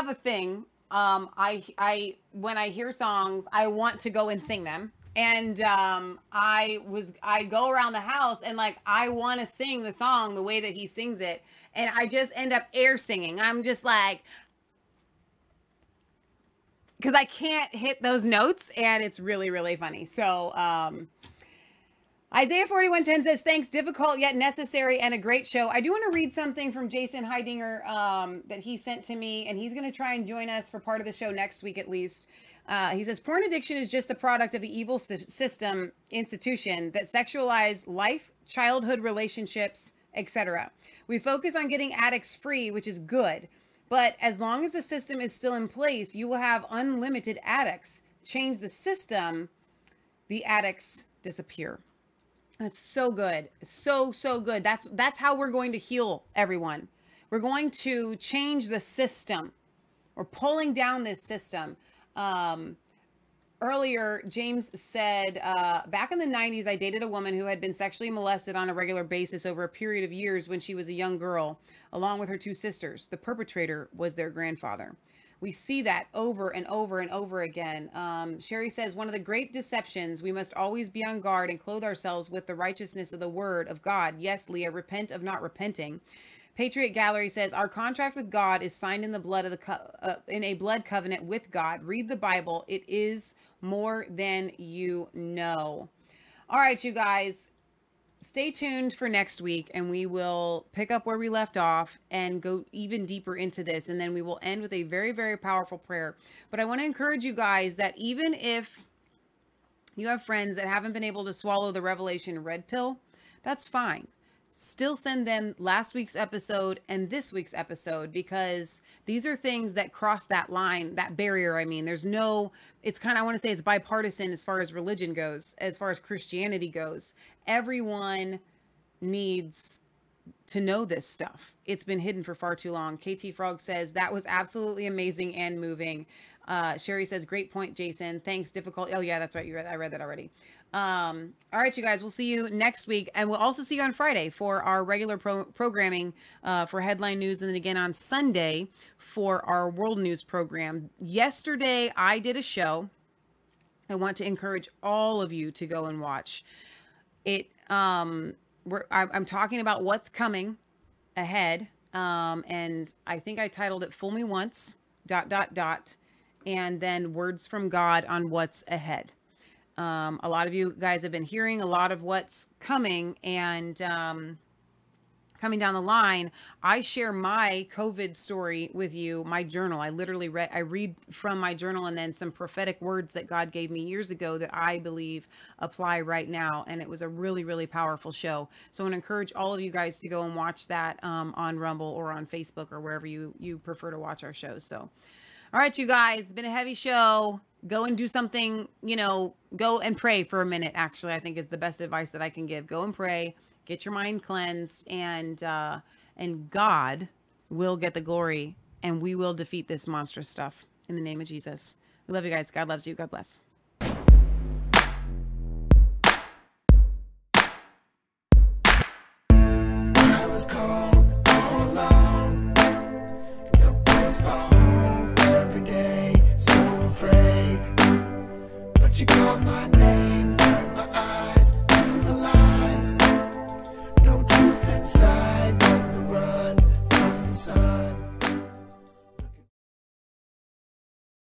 have a thing. Um, I I when I hear songs, I want to go and sing them. And um, I was I go around the house and like I want to sing the song the way that he sings it, and I just end up air singing. I'm just like because I can't hit those notes, and it's really really funny. So um, Isaiah 41:10 says, Thanks, difficult yet necessary and a great show. I do want to read something from Jason Heidinger um, that he sent to me, and he's going to try and join us for part of the show next week at least. Uh, he says, Porn addiction is just the product of the evil system institution that sexualize life, childhood relationships, etc. We focus on getting addicts free, which is good. But as long as the system is still in place, you will have unlimited addicts. Change the system, the addicts disappear. That's so good. So so good. That's that's how we're going to heal everyone. We're going to change the system. We're pulling down this system. Um, earlier, James said, uh, back in the 90s, I dated a woman who had been sexually molested on a regular basis over a period of years when she was a young girl, along with her two sisters. The perpetrator was their grandfather. We see that over and over and over again. Um, Sherry says, one of the great deceptions, we must always be on guard and clothe ourselves with the righteousness of the word of God. Yes, Leah, repent of not repenting. Patriot Gallery says our contract with God is signed in the blood of the co- uh, in a blood covenant with God. Read the Bible; it is more than you know. All right, you guys, stay tuned for next week, and we will pick up where we left off and go even deeper into this, and then we will end with a very very powerful prayer. But I want to encourage you guys that even if you have friends that haven't been able to swallow the Revelation red pill, that's fine still send them last week's episode and this week's episode because these are things that cross that line, that barrier. I mean, there's no, it's kind of, I want to say it's bipartisan as far as religion goes, as far as Christianity goes. Everyone needs to know this stuff. It's been hidden for far too long. KT Frog says that was absolutely amazing and moving. Uh, Sherry says, "Great point, Jason. Thanks. Difficult. Oh yeah, that's right. You read. I read that already. Um, all right, you guys. We'll see you next week, and we'll also see you on Friday for our regular pro- programming uh, for headline news, and then again on Sunday for our world news program. Yesterday, I did a show. I want to encourage all of you to go and watch it. Um, we're, I- I'm talking about what's coming ahead, um, and I think I titled it "Fool Me Once." Dot dot dot and then words from God on what's ahead. Um, a lot of you guys have been hearing a lot of what's coming and um, coming down the line. I share my COVID story with you, my journal. I literally read, I read from my journal and then some prophetic words that God gave me years ago that I believe apply right now. And it was a really, really powerful show. So I want to encourage all of you guys to go and watch that um, on Rumble or on Facebook or wherever you you prefer to watch our shows. So. All right, you guys, been a heavy show. Go and do something, you know, go and pray for a minute, actually, I think is the best advice that I can give. Go and pray, get your mind cleansed, and uh and God will get the glory and we will defeat this monstrous stuff in the name of Jesus. We love you guys. God loves you. God bless. Was all. No